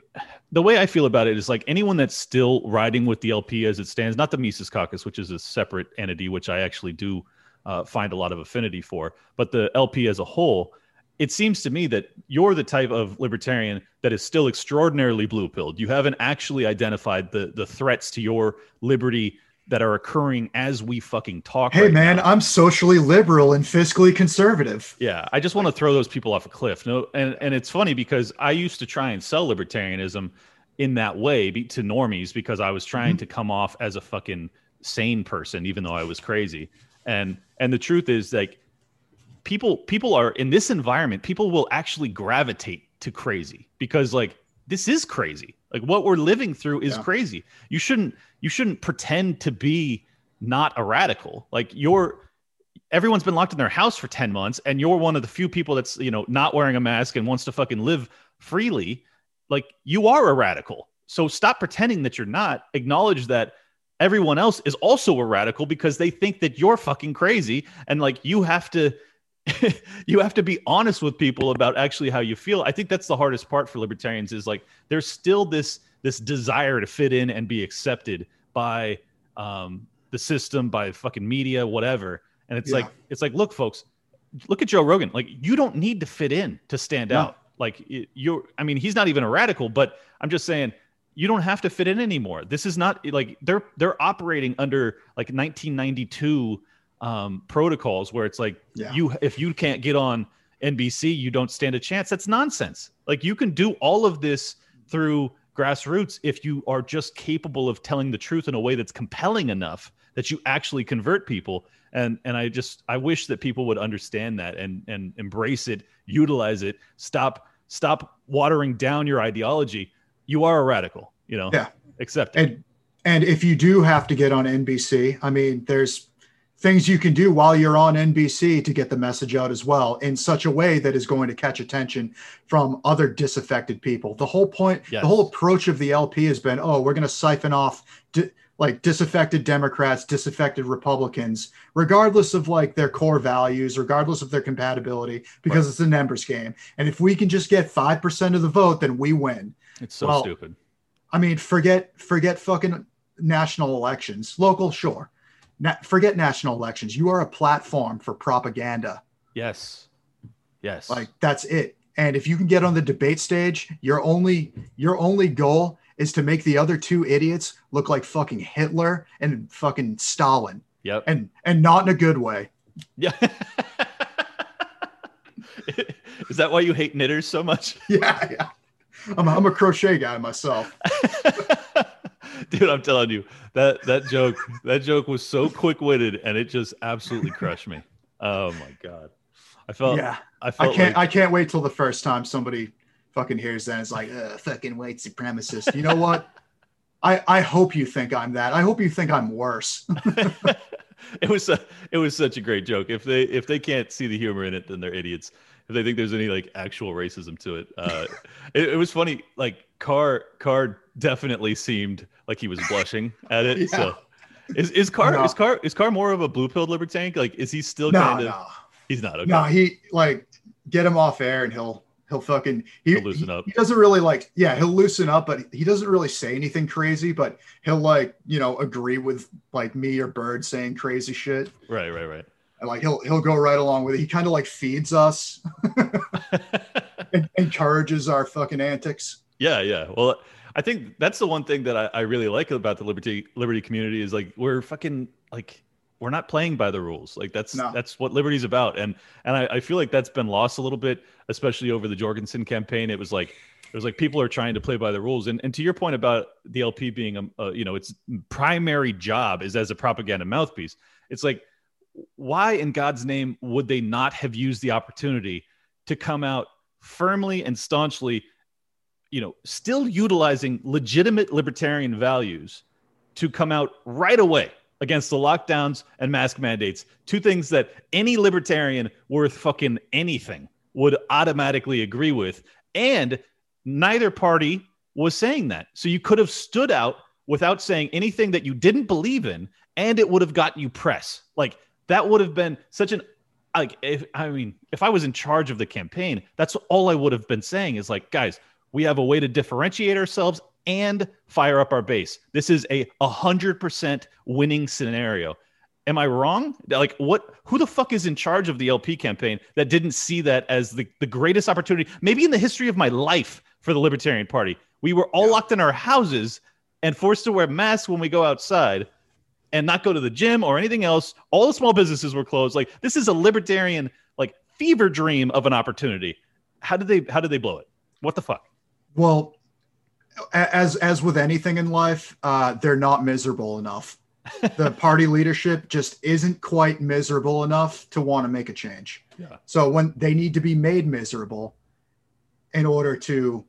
the way I feel about it is like anyone that's still riding with the LP as it stands, not the Mises Caucus, which is a separate entity, which I actually do uh, find a lot of affinity for, but the LP as a whole, it seems to me that you're the type of libertarian that is still extraordinarily blue pilled. You haven't actually identified the the threats to your liberty that are occurring as we fucking talk. Hey right man, now. I'm socially liberal and fiscally conservative. Yeah, I just want to throw those people off a cliff. No, and and it's funny because I used to try and sell libertarianism in that way be, to normies because I was trying Mm-hmm. to come off as a fucking sane person, even though I was crazy. And and the truth is, like, people people are in this environment. People will actually gravitate to crazy because like this is crazy. Like what we're living through is Yeah. crazy. You shouldn't you shouldn't pretend to be not a radical. Like you're everyone's been locked in their house for 10 months and you're one of the few people that's you know not wearing a mask and wants to fucking live freely like you are a radical so stop pretending that you're not acknowledge that everyone else is also a radical because they think that you're fucking crazy and like you have to <laughs> you have to be honest with people about actually how you feel. I think that's the hardest part for libertarians is like there's still this this desire to fit in and be accepted by um the system by fucking media whatever. And it's Yeah. like it's like look folks look at joe rogan. Like you don't need to fit in to stand No. out. Like you're i mean he's not even a radical but i'm just saying you don't have to fit in anymore. This is not like they're they're operating under like 1992 um protocols where it's like Yeah. you if you can't get on nbc you don't stand a chance. That's nonsense. Like you can do all of this through grassroots if you are just capable of telling the truth in a way that's compelling enough that you actually convert people. And and i just i wish that people would understand that and and embrace it utilize it. Stop stop watering down your ideology. You are a radical you know Yeah. accept it. And and if you do have to get on NBC, I mean, there's things you can do while you're on NBC to get the message out as well in such a way that is going to catch attention from other disaffected people. The whole point, Yes. the whole approach of the LP has been, oh, we're going to siphon off di- like disaffected Democrats, disaffected Republicans, regardless of like their core values, regardless of their compatibility, because Right. it's a numbers game. And if we can just get 5% of the vote, then we win. it's so well, stupid I mean, forget forget fucking national elections, local, sure. Na- forget national elections. You are a platform for propaganda. yes yes Like that's it. And if you can get on the debate stage, your only your only goal is to make the other two idiots look like fucking Hitler and fucking Stalin, yep and and not in a good way. yeah <laughs> is that why you hate knitters so much <laughs> Yeah, yeah. I'm a, I'm a crochet guy myself. <laughs> <laughs> Dude, I'm telling you that that joke that joke was so quick witted and it just absolutely crushed me. Oh my god, I felt yeah, I I can't like I can't wait till the first time somebody fucking hears that. It's like, fucking white supremacist. You know what? I I hope you think I'm that. I hope you think I'm worse. <laughs> it was a, it was such a great joke. If they if they can't see the humor in it, then they're idiots. If they think there's any like actual racism to it, uh, it, it was funny. Like Carr Carr definitely seemed like he was blushing at it. Yeah. So is is Carr No. is Carr is Carr more of a blue pilled libertarian? Like is he still no, kind of? no, He's not. Okay. no. He like get him off air and he'll he'll fucking he, He'll loosen he- up. He doesn't really like yeah he'll loosen up, but he doesn't really say anything crazy. But he'll like you know agree with like me or Bird saying crazy shit. Right, right, right. And like he'll he'll go right along with it. He kind of like feeds us <laughs> <laughs> and encourages our fucking antics. Yeah, yeah. Well, I think that's the one thing that I, I really like about the liberty liberty community is like we're fucking like we're not playing by the rules. Like that's No. that's what liberty's about. And and I, I feel like that's been lost a little bit, especially over the Jorgensen campaign. It was like it was like people are trying to play by the rules. And and to your point about the LP being a, a you know its primary job is as a propaganda mouthpiece. It's like why in God's name would they not have used the opportunity to come out firmly and staunchly you know, still utilizing legitimate libertarian values to come out right away against the lockdowns and mask mandates. Two things that any libertarian worth fucking anything would automatically agree with. And neither party was saying that. So you could have stood out without saying anything that you didn't believe in, and it would have gotten you press. Like that would have been such an like if I mean, if I was in charge of the campaign, that's all I would have been saying is like, guys, we have a way to differentiate ourselves and fire up our base. This is a 100% winning scenario. Am I wrong? Like what who the fuck is in charge of the LP campaign that didn't see that as the, the greatest opportunity maybe in the history of my life for the Libertarian Party? We were all Yeah. locked in our houses and forced to wear masks when we go outside. and not go to the gym or anything else. All the small businesses were closed. Like this is a libertarian like fever dream of an opportunity. How did they how did they blow it? What the fuck? Well, as as with anything in life, uh, they're not miserable enough. the <laughs> party leadership just isn't quite miserable enough to want to make a change. Yeah. So when they need to be made miserable in order to,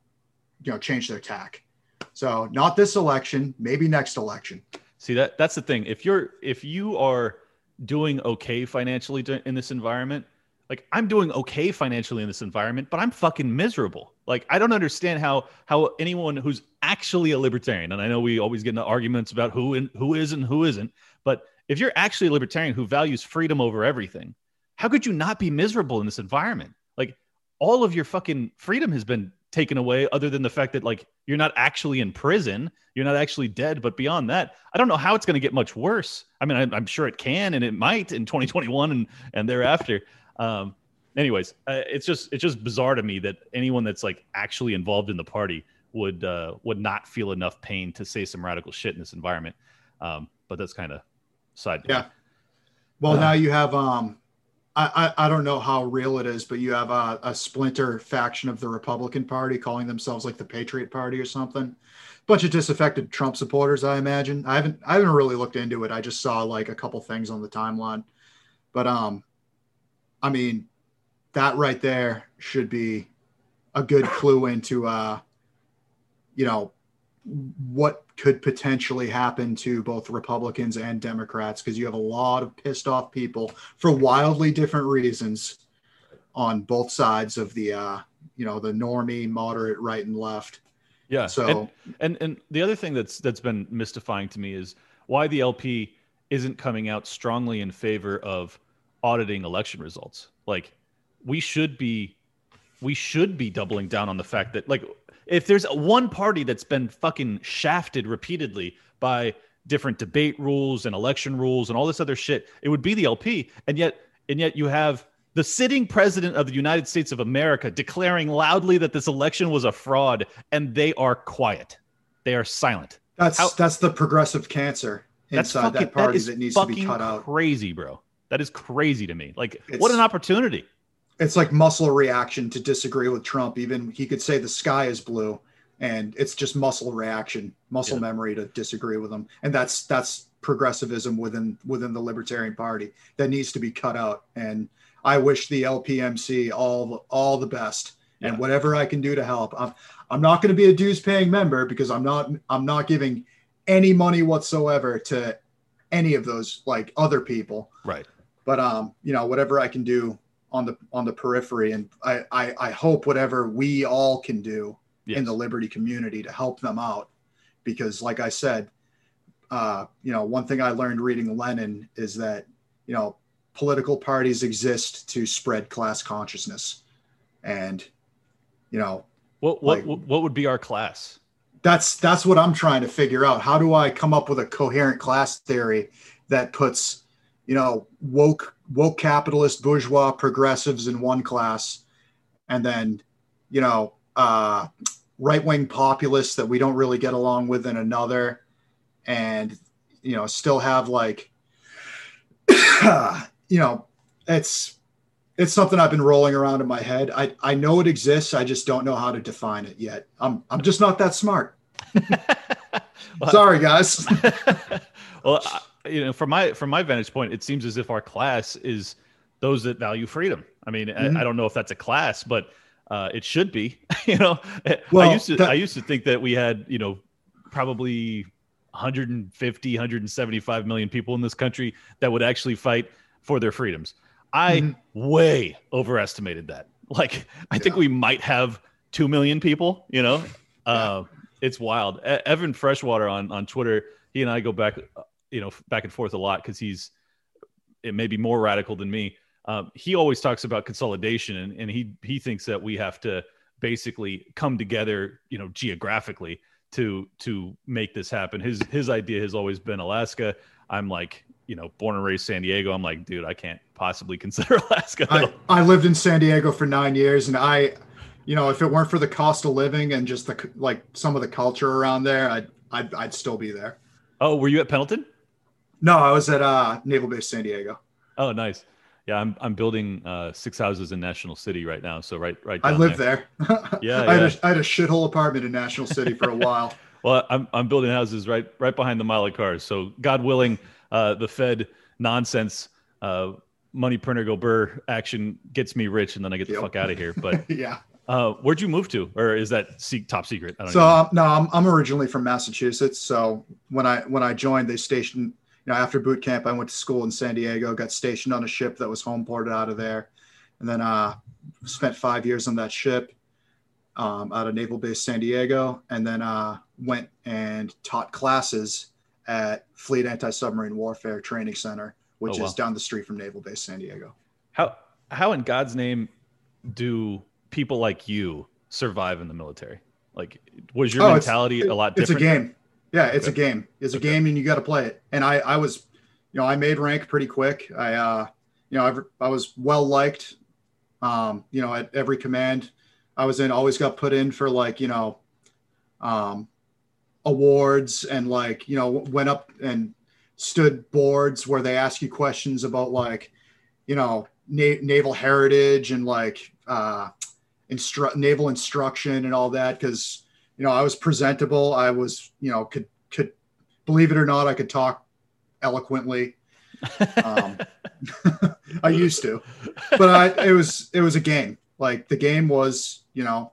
you know, change their tack. So not this election, maybe next election. See that that's the thing. If you're if you are doing okay financially in this environment, like I'm doing okay financially in this environment, but I'm fucking miserable. Like I don't understand how how anyone who's actually a libertarian, and I know we always get into arguments about who and who is and who isn't, but if you're actually a libertarian who values freedom over everything, how could you not be miserable in this environment? Like all of your fucking freedom has been taken away other than the fact that like you're not actually in prison you're not actually dead but beyond that i don't know how it's going to get much worse i mean I, am sure it can and it might in 2021 and and thereafter um anyways uh, it's just it's just bizarre to me that anyone that's like actually involved in the party would uh would not feel enough pain to say some radical shit in this environment um but that's kind of side yeah well uh, now you have um I, I, don't know how real it is, but you have a, a, splinter faction of the Republican Party calling themselves like the Patriot Party or something. Bunch of disaffected Trump supporters, I imagine. I haven't I haven't really looked into it. I just saw like a couple things on the timeline. But um I mean that right there should be a good clue into uh you know what could potentially happen to both Republicans and Democrats because you have a lot of pissed off people for wildly different reasons on both sides of the uh, you know the normie, moderate, right and left. Yeah. So and, and and the other thing that's that's been mystifying to me is why the LP isn't coming out strongly in favor of auditing election results. Like we should be we should be doubling down on the fact that like if there's one party that's been fucking shafted repeatedly by different debate rules and election rules and all this other shit, it would be the LP. And yet, and yet you have the sitting president of the United States of America declaring loudly that this election was a fraud, and they are quiet. They are silent. That's How, that's the progressive cancer inside fucking, that party that, that needs to be cut out. Crazy, bro. That is crazy to me. Like, it's, what an opportunity it's like muscle reaction to disagree with Trump. Even he could say the sky is blue, and it's just muscle reaction, muscle yeah. memory to disagree with him, and that's that's progressivism within within the Libertarian Party that needs to be cut out. And I wish the LPMC all all the best, yeah. and whatever I can do to help. I'm I'm not going to be a dues paying member because I'm not I'm not giving any money whatsoever to any of those like other people. Right. But um, you know, whatever I can do on the on the periphery and I, I i, hope whatever we all can do yes. in the liberty community to help them out. Because like i said uh, you know one thing i learned reading lenin is that you know political parties exist to spread class consciousness. And you know what what like, what would be our class? That's that's what i'm trying to figure out. How do i come up with a coherent class theory that puts you know woke woke capitalist bourgeois progressives in one class and then you know uh, right-wing populists that we don't really get along with in another and you know still have like <coughs> you know it's it's something I've been rolling around in my head. I, I know it exists. I just don't know how to define it yet. I'm I'm just not that smart. well, <laughs> Sorry, guys. <laughs> well, you know, from my from my vantage point, it seems as if our class is those that value freedom. I mean, mm-hmm. I, I, don't know if that's a class, but uh, it should be. <laughs> you know, well, I used to that... I used to think that we had you know probably 150 175 million people in this country that would actually fight for their freedoms. I mm-hmm. way overestimated that. <laughs> Like, I yeah. think we might have two million people. You know, yeah. uh, it's wild. Evan Freshwater on on Twitter, he and I go back you know back and forth a lot because he's it may be more radical than me. Um, he always talks about consolidation, and, and he he thinks that we have to basically come together, you know, geographically to to make this happen. His his idea has always been Alaska. I'm like, you know, born and raised San Diego. I'm like, dude, I can't possibly consider <laughs> Alaska. I, I lived in San Diego for nine years, and I, you know, if it weren't for the cost of living and just the like some of the culture around there, I'd I'd, I'd still be there. Oh, were you at Pendleton? No, I was at uh, Naval Base San Diego. Oh, nice. Yeah, I'm I'm building uh, six houses in National City right now. So right right. I down lived there. <laughs> Yeah, I, had a, I had a shithole apartment in National City for a while. <laughs> Well, I'm I'm building houses right right behind the mile of cars. So God willing, uh, the Fed nonsense, uh, money printer go burr action gets me rich, and then I get the Yep. fuck out of here. <laughs> But yeah. uh, where'd you move to, or is that se- top secret? I don't So know. um, no, I'm, I'm originally from Massachusetts. So when I when I joined, they stationed. You know, after boot camp, I went to school in San Diego. Got stationed on a ship that was home ported out of there, and then uh, spent five years on that ship um, out of Naval Base San Diego, and then uh, went and taught classes at Fleet Anti Submarine Warfare Training Center, which Oh, wow. is down the street from Naval Base San Diego. How how in God's name do people like you survive in the military? Like, was your Oh, mentality a lot different? It's a game. Yeah, it's a game. It's a Okay. game, and you got to play it. And I, I was, you know, I made rank pretty quick. I, uh, you know, I, I was well liked. Um, you know, at every command I was in, always got put in for like, you know, um, awards and like, you know, went up and stood boards where they ask you questions about like, you know, na- naval heritage and like uh, instru- naval instruction and all that because you know, I was presentable. I was, you know, could could believe it or not, I could talk eloquently. Um, <laughs> I used to, but I, it was it was a game. Like the game was, you know,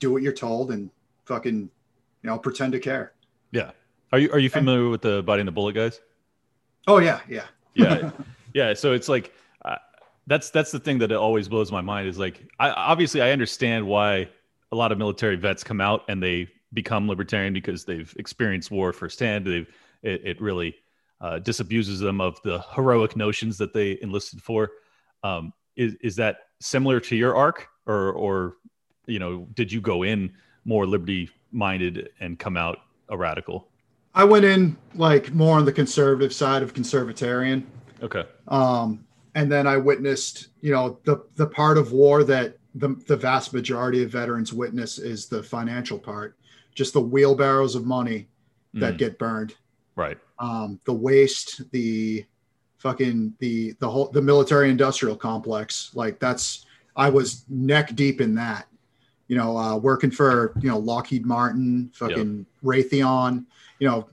do what you're told and fucking, you know, pretend to care. Yeah. Are you are you familiar with the biting the bullet guys? Oh yeah, yeah, Yeah, <laughs> yeah. So it's like uh, that's that's the thing that always blows my mind is like I obviously I understand why a lot of military vets come out and they become libertarian because they've experienced war firsthand. They've it, it really uh, disabuses them of the heroic notions that they enlisted for. Um, is is that similar to your arc, or or you know, did you go in more liberty minded and come out a radical? I went in like more on the conservative side of conservatarian. Okay. um, and then I witnessed, you know, the the part of war that the the vast majority of veterans witness is the financial part, just the wheelbarrows of money that Mm, get burned, right. um, the waste, the fucking the the whole the military industrial complex. Like that's I was neck deep in that. You know, uh, working for you know Lockheed Martin, fucking Raytheon, you know,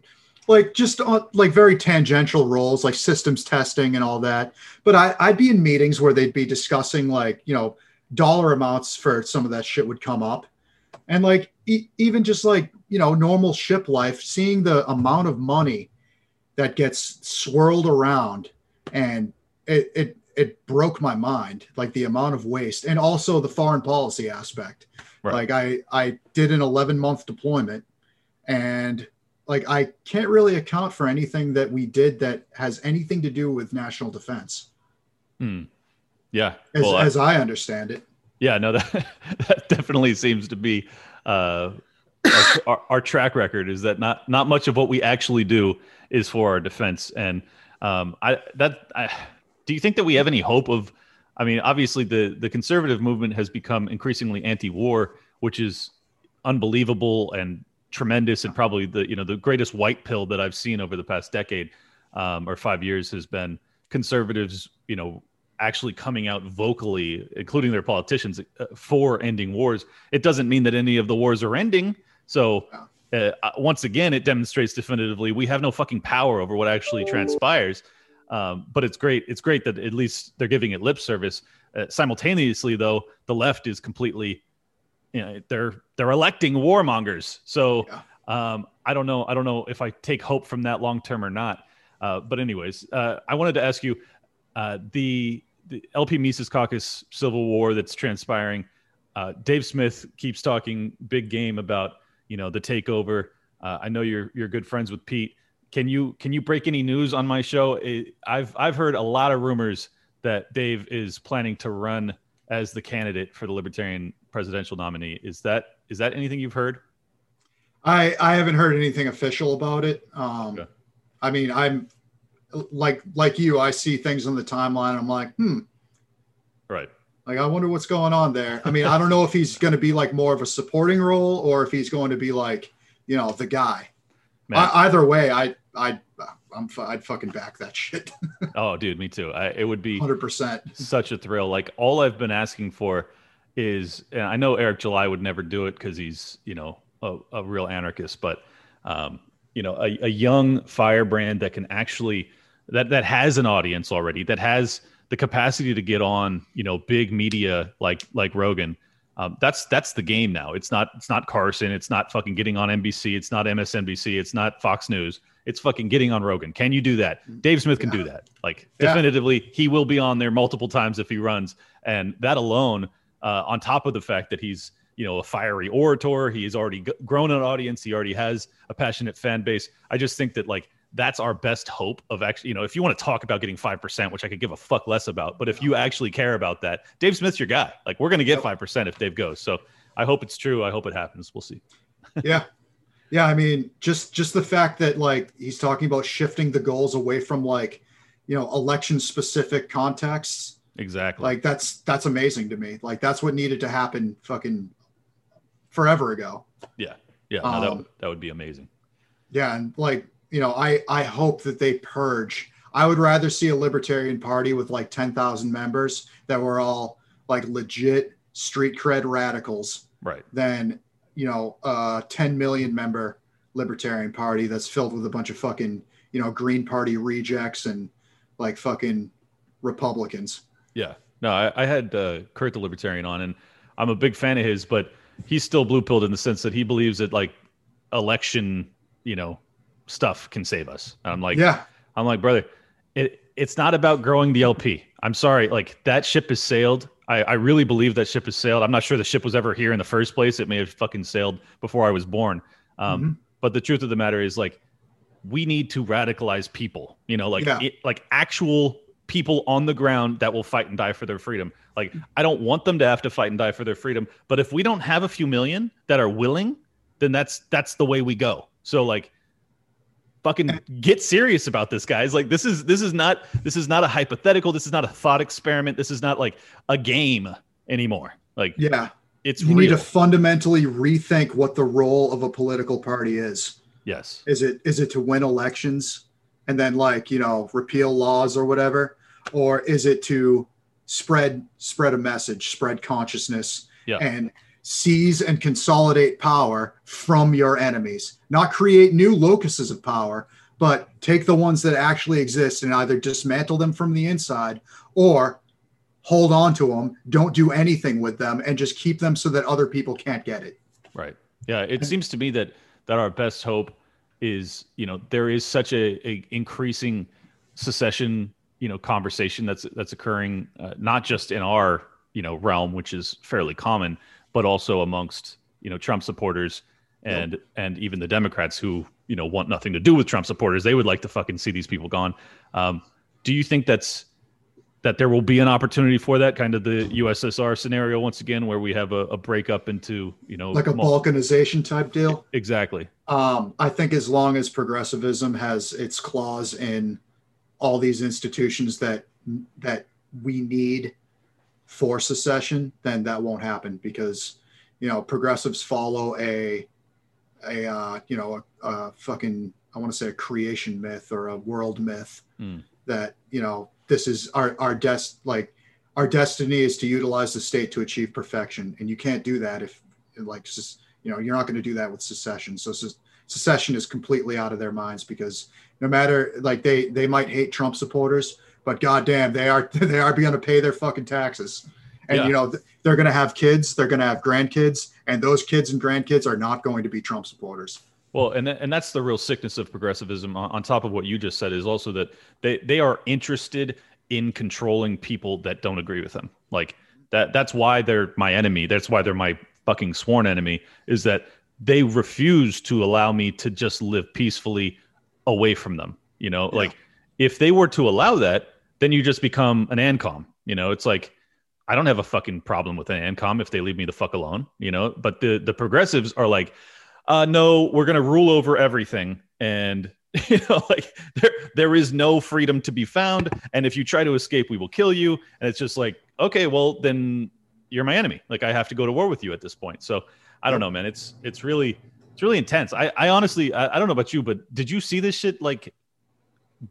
like just on, like very tangential roles like systems testing and all that. But I, I'd be in meetings where they'd be discussing like you know dollar amounts for some of that shit would come up, and like e- even just like you know normal ship life, seeing the amount of money that gets swirled around, and it it it broke my mind like the amount of waste and also the foreign policy aspect Right. like i i did an 11 month deployment and like i can't really account for anything that we did that has anything to do with national defense Hmm. Yeah. as, Well, I- i understand it Yeah, no, <laughs> that, that definitely seems to be uh, our, our, our track record is that not not much of what we actually do is for our defense. And um, I that I, do you think that we have any hope of? I mean, obviously the the conservative movement has become increasingly anti-war, which is unbelievable and tremendous, and probably the you know the greatest white pill that I've seen over the past decade um, or five years has been conservatives, you know, actually coming out vocally, including their politicians, uh, for ending wars. It doesn't mean that any of the wars are ending. So, uh, once again, it demonstrates definitively we have no fucking power over what actually transpires. Um, but it's great. It's great that at least they're giving it lip service. Uh, simultaneously, though, the left is completely, you know, they're they're electing warmongers. So um, I don't know. I don't know if I take hope from that long term or not. Uh, but anyways, uh, I wanted to ask you uh, the the LP Mises Caucus civil war that's transpiring. Uh, Dave Smith keeps talking big game about you know the takeover. Uh, I know you're you're good friends with Pete. Can you can you break any news on my show? It, I've I've heard a lot of rumors that Dave is planning to run as the candidate for the Libertarian presidential nominee. Is that is that anything you've heard? i i haven't heard anything official about it um Okay. i mean i'm like like you i see things on the timeline i'm like hmm Right. Like, I wonder what's going on there. I mean, I don't know if he's going to be like more of a supporting role or if he's going to be like, you know, the guy. I, either way, I, I, I'm I'd fucking back that shit. <laughs> Oh, dude, me too. I, it would be Hundred percent. such a thrill. Like all I've been asking for is, and I know Eric July would never do it because he's, you know, a, a real anarchist, but, um, you know, a, a young firebrand that can actually that that has an audience already, that has the capacity to get on, you know, big media like like Rogan. Um, that's that's the game now. It's not it's not Carson. It's not fucking getting on NBC. It's not MSNBC. It's not Fox News. It's fucking getting on Rogan. Can you do that? Dave Smith can do that. Like Yeah. definitively, he will be on there multiple times if he runs, and that alone, uh, on top of the fact that he's you know a fiery orator, he's already g- grown an audience. He already has a passionate fan base. I just think that like that's our best hope of actually, you know, if you want to talk about getting 5%, which I could give a fuck less about, but if you actually care about that, Dave Smith's your guy. Like we're going to get 5% if Dave goes. So I hope it's true. I hope it happens. We'll see. <laughs> yeah yeah i mean just just the fact that like he's talking about shifting the goals away from like you know election specific contexts Exactly. like that's that's amazing to me like that's what needed to happen fucking forever ago yeah. Yeah. no, that, um, would- that would be amazing. yeah and like you know i i hope that they purge i would rather see a libertarian party with like 10,000 members that were all like legit street cred radicals Right. than you know a 10 million member libertarian party that's filled with a bunch of fucking you know green party rejects and like fucking republicans Yeah. No, I, I had uh, Kurt the Libertarian on, and I'm a big fan of his, but he's still blue pilled in the sense that he believes that like election, you know, stuff can save us. And I'm like, yeah I'm like, brother, it it's not about growing the LP. I'm sorry, like that ship has sailed. I, I really believe that ship has sailed. I'm not sure the ship was ever here in the first place. It may have fucking sailed before I was born. Um, Mhm. But the truth of the matter is, like, we need to radicalize people. You know, like Yeah. it, like actual people on the ground that will fight and die for their freedom. Like, I don't want them to have to fight and die for their freedom. But if we don't have a few million that are willing, then that's that's the way we go. So like fucking get serious about this guys. Like this is this is not this is not a hypothetical. This is not a thought experiment. This is not like a game anymore. Like yeah. it's you real need to fundamentally rethink what the role of a political party is. Yes. Is it is it to win elections and then like you know repeal laws or whatever? Or is it to spread spread a message spread consciousness Yeah. and seize and consolidate power from your enemies. Not create new locuses of power but take the ones that actually exist and either dismantle them from the inside or hold on to them don't do anything with them and just keep them so that other people can't get it. Right. Yeah it seems to me that that our best hope is you know there is such a, a increasing secession you know conversation that's that's occurring uh, not just in our you know realm which is fairly common but also amongst you know Trump supporters and and even the Democrats who you know want nothing to do with Trump supporters. They would like to fucking see these people gone. Um, do you think that's that there will be an opportunity for that? Kind of the USSR scenario once again where we have a, a breakup into you know like a balkanization type deal? Exactly. Um, I think as long as progressivism has its claws in all these institutions that that we need for secession, then that won't happen because you know progressives follow a a uh, you know a, a fucking I want to say a creation myth or a world myth Hmm. that you know this is our our des like our destiny is to utilize the state to achieve perfection, and you can't do that if like just you know you're not going to do that with secession. So se- secession is completely out of their minds because no matter like they they might hate Trump supporters, but goddamn they are <laughs> they are going to pay their fucking taxes, and Yeah. you know they're going to have kids, they're going to have grandkids, and those kids and grandkids are not going to be Trump supporters. Well, and and that's the real sickness of progressivism. On, on top of what you just said, is also that they they are interested in controlling people that don't agree with them. Like that. That's why they're my enemy. That's why they're my fucking sworn enemy. Is that they refuse to allow me to just live peacefully away from them. You know, Yeah. like if they were to allow that, then you just become an ANCOM. You know, it's like I don't have a fucking problem with an ANCOM if they leave me the fuck alone. You know, but the the progressives are like uh, no, we're going to rule over everything. And, <laughs> you know, like there, there is no freedom to be found. And if you try to escape, we will kill you. And it's just like, okay, well, then you're my enemy. Like I have to go to war with you at this point. So I don't know, man. It's, it's really, it's really intense. I, I honestly, I, I don't know about you, but did you see this shit like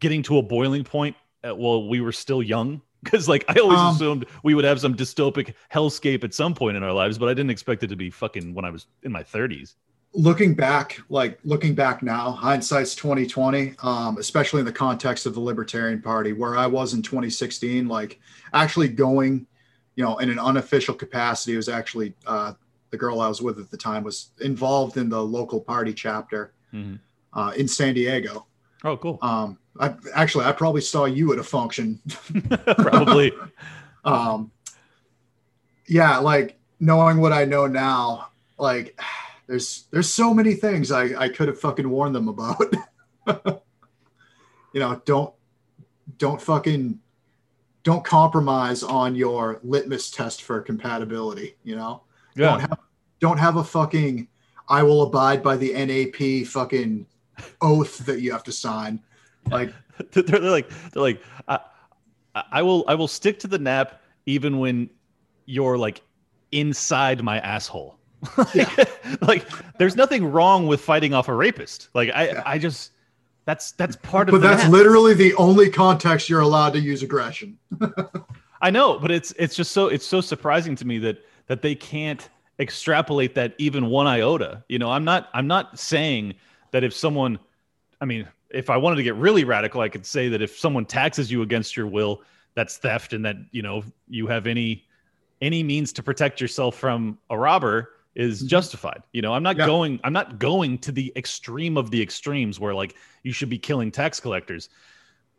getting to a boiling point while we were still young? <laughs> Because like I always Um, assumed we would have some dystopic hellscape at some point in our lives, but I didn't expect it to be fucking when I was in my 30s. looking back, like looking back now, hindsight's 2020, um, especially in the context of the Libertarian Party, where I was in 2016, like actually going, you know, in an unofficial capacity, it was actually uh, the girl I was with at the time was involved in the local party chapter Mhm. uh, in San Diego. Oh, cool. Um, I actually I probably saw you at a function <laughs> Probably. <laughs> um yeah like knowing what i know now like there's there's so many things i i could have fucking warned them about <laughs> you know don't don't fucking don't compromise on your litmus test for compatibility you know don't Yeah. have don't have a fucking i will abide by the nap fucking oath that you have to sign like <laughs> they're, they're like they're like I, I will I will stick to the nap even when you're like inside my asshole. <laughs> like, <laughs> like, there's nothing wrong with fighting off a rapist. Like I Yeah. I just that's that's part of but that's nap. literally the only context you're allowed to use aggression I know, but it's it's just so it's so surprising to me that that they can't extrapolate that even one iota. You know, I'm not I'm not saying that if someone I mean, if I wanted to get really radical, I could say that if someone taxes you against your will, that's theft and that, you know, you have any any means to protect yourself from a robber is Mhm. justified. You know, I'm not Yeah. going I'm not going to the extreme of the extremes where like you should be killing tax collectors.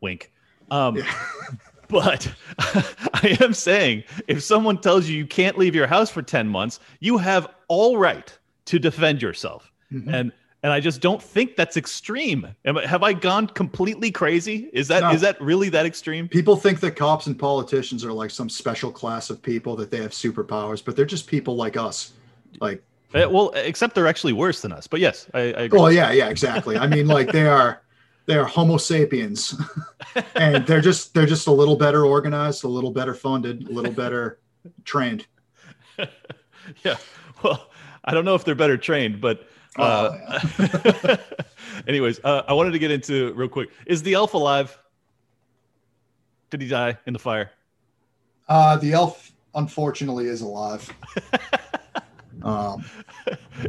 Wink. Um Yeah. <laughs> but <laughs> I am saying if someone tells you you can't leave your house for 10 months, you have all right to defend yourself. Mhm. And and I just don't think that's extreme. Am I, have I gone completely crazy? Is that is No. that really that extreme? People think that cops and politicians are like some special class of people that they have superpowers, but they're just people like us. Like, Uh, well, except they're actually worse than us. But yes, I, I agree. well, yeah, yeah, exactly. I mean, like they are, they are Homo sapiens, <laughs> and they're just they're just a little better organized, a little better funded, a little better trained. <laughs> yeah. Well, I don't know if they're better trained, but uh, Oh, <laughs> anyways, uh, I wanted to get into real quick. Is the elf alive? Did he die in the fire? Uh, the elf, unfortunately, is alive. <laughs> Um,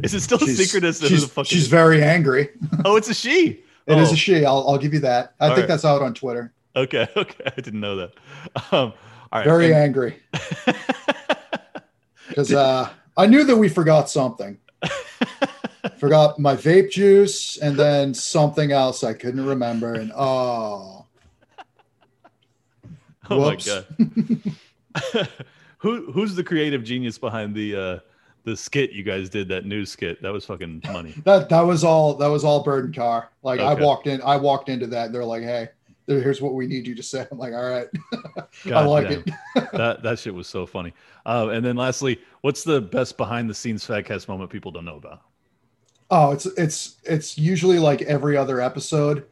Is it still a she's, secret as she's, the she's very angry. <laughs> Oh, it's a she. It is Oh, a she. I'll, I'll give you that. I All think right. that's out on Twitter. Okay, okay. I didn't know that. Um, all right. Very and- angry because uh, I knew that we forgot something. Forgot my vape juice and then something else I couldn't remember. And oh, oh my whoops. god. <laughs> Who who's the creative genius behind the uh the skit you guys did that news skit? That was fucking money. <laughs> that that was all. That was all Bird and Car. Like I walked in. I walked into that. And they're like, "Hey, here's what we need you to say." I'm like, "All right, <laughs> I like damn. it." that that shit was so funny. Uh, and then lastly, what's the best behind the scenes Fagcast moment people don't know about? Oh, it's it's it's usually like every other episode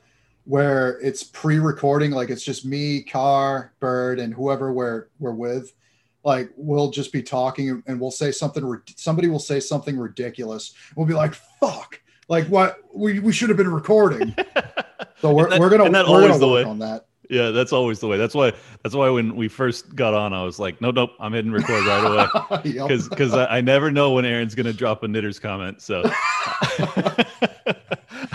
where it's pre-recording, like it's just me, Car, Bird, and whoever we're we're with. Like we'll just be talking and we'll say something. Somebody will say something ridiculous. We'll be like, "Fuck!" Like what? We we should have been recording. <laughs> So we're, that- we're gonna we're always gonna the work way? on that. Yeah, that's always the way. That's why that's why when we first got on, I was like, nope, nope, I'm hitting record right away. <laughs> Yep. because because I, I never know when Aaron's gonna drop a knitters comment, so <laughs> <laughs>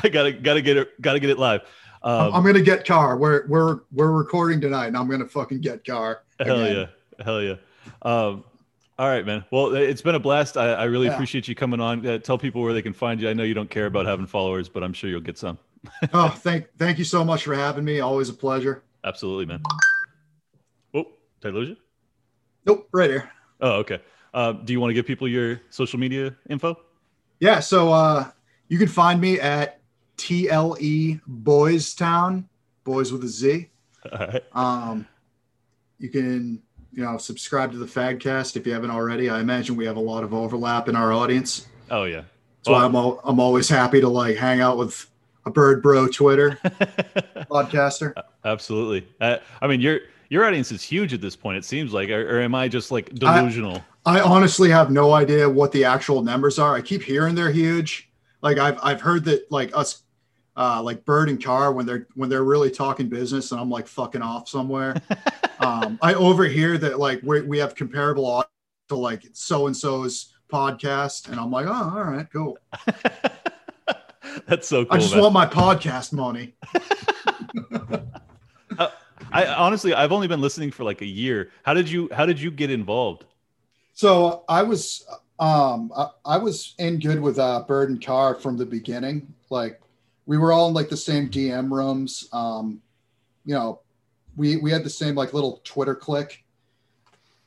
I gotta gotta get it gotta get it live. I'm, Um, I'm gonna get Car. We're we're we're recording tonight, and I'm gonna fucking get Car. hell again. yeah, hell yeah. Um, all right, man. Well, it's been a blast. I, I really Yeah. appreciate you coming on. Uh, tell people where they can find you. I know you don't care about having followers, but I'm sure you'll get some. Oh, thank thank you so much for having me. Always a pleasure. Absolutely, man. Oh, did I lose you? Nope, right here. Oh, okay. Uh, do you want to give people your social media info? Yeah, so uh, you can find me at TLE Boys Town, boys with a Z. All right. Um, you can, you know, subscribe to the Fagcast if you haven't already. I imagine we have a lot of overlap in our audience. Oh yeah. So Well- I'm al- I'm always happy to like hang out with a bird bro Twitter <laughs> podcaster. Absolutely. Uh, I mean, your your audience is huge at this point. It seems like, or, or am I just like delusional? I honestly have no idea what the actual numbers are. I keep hearing they're huge. Like I've I've heard that like us uh, like Bird and car when they're when they're really talking business and I'm like fucking off somewhere. <laughs> um, I overhear that like we we have comparable to like so and so's podcast, and I'm like, oh, all right, cool. <laughs> <laughs> That's so cool. I just man. want my podcast money. <laughs> <laughs> Uh, I honestly, I've only been listening for like a year. How did you? How did you get involved? So I was um I, I was in good with uh Bird and Carr from the beginning. Like we were all in like the same DM rooms. Um, you know, we we had the same like little Twitter click.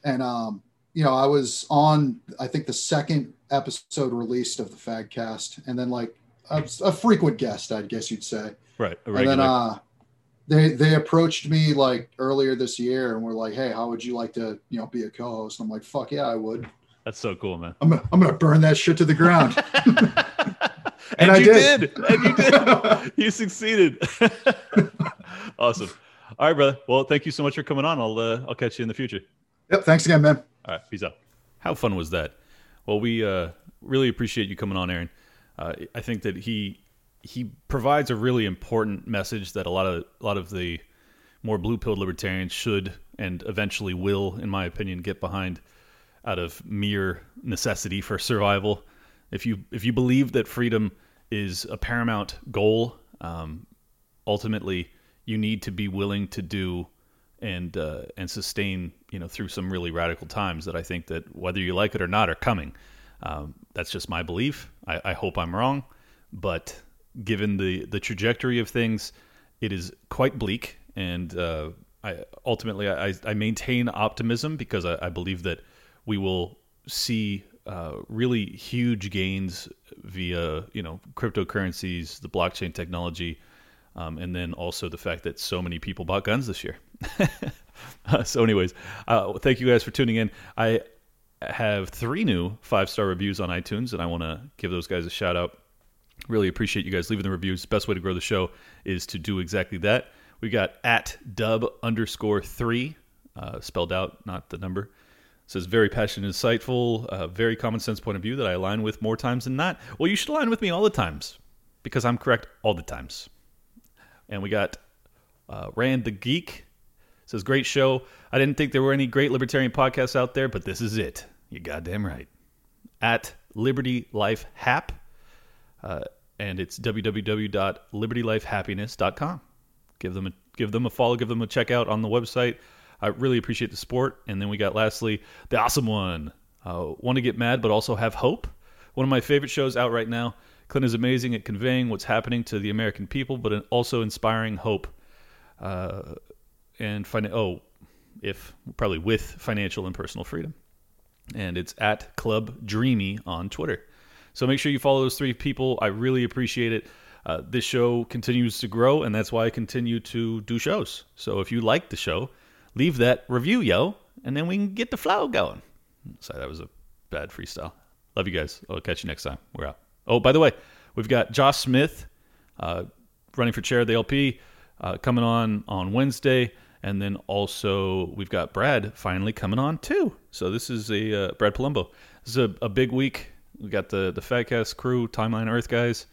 And um, you know, I was on I think the second episode released of the Fagcast, and then like a, a frequent guest, I guess you'd say. Right. And then uh they they approached me like earlier this year and were like, Hey, how would you like to, you know, be a co-host? And I'm like, fuck yeah, I would. That's so cool, man. I'm gonna, I'm gonna burn that shit to the ground. <laughs> <laughs> and, I you did. did. And you did. <laughs> you succeeded. awesome. All right, brother. Well, thank you so much for coming on. I'll uh, I'll catch you in the future. yep. Thanks again, man. All right, peace out. How fun was that? Well, we uh, really appreciate you coming on, Aaron. Uh, I think that he he provides a really important message that a lot of a lot of the more blue pilled libertarians should and eventually will, in my opinion, get behind out of mere necessity for survival. If you if you believe that freedom is a paramount goal, um, ultimately you need to be willing to do and uh, and sustain you know through some really radical times that I think that whether you like it or not are coming. Um, that's just my belief. I, I hope I'm wrong, but given the the trajectory of things, it is quite bleak. And uh, I ultimately I, I maintain optimism because I, I believe that we will see uh, really huge gains via you know cryptocurrencies, the blockchain technology, um, and then also the fact that so many people bought guns this year. Uh, <laughs> so, anyways, uh, thank you guys for tuning in. I have three new five star reviews on iTunes, and I want to give those guys a shout out. Really appreciate you guys leaving the reviews. Best way to grow the show is to do exactly that. We got at dub underscore three, uh, spelled out, not the number. says very passionate, insightful, uh, very common sense point of view that I align with more times than not. Well, you should align with me all the times because I'm correct all the times. And we got uh, Rand the Geek says great show. I didn't think there were any great libertarian podcasts out there, but this is it. You goddamn right. At Liberty Life Hap, uh, and it's www.libertylifehappiness.com. Give them a give them a follow, give them a check out on the website. I really appreciate the support. And then we got lastly the awesome one. Uh, Want to get mad, but also have hope. One of my favorite shows out right now. Clint is amazing at conveying what's happening to the American people, but also inspiring hope. Uh, and fin- oh, if probably with financial and personal freedom. And it's at Club Dreamy on Twitter. So make sure you follow those three people. I really appreciate it. Uh, this show continues to grow, and that's why I continue to do shows. So if you like the show, leave that review, yo, and then we can get the flow going. Sorry, that was a bad freestyle. Love you guys. I'll catch you next time. We're out. Oh, by the way, we've got Josh Smith uh, running for chair of the LP uh, coming on on Wednesday. And then also we've got Brad finally coming on too. So this is a uh, Brad Polumbo. This is a, a big week. We got the the Fagcast crew, Timeline Earth guys,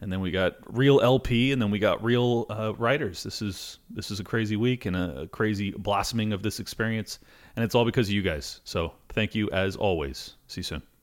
and then we got real LP, and then we got real uh, writers. This is this is a crazy week and a, a crazy blossoming of this experience, and it's all because of you guys. So thank you as always. See you soon.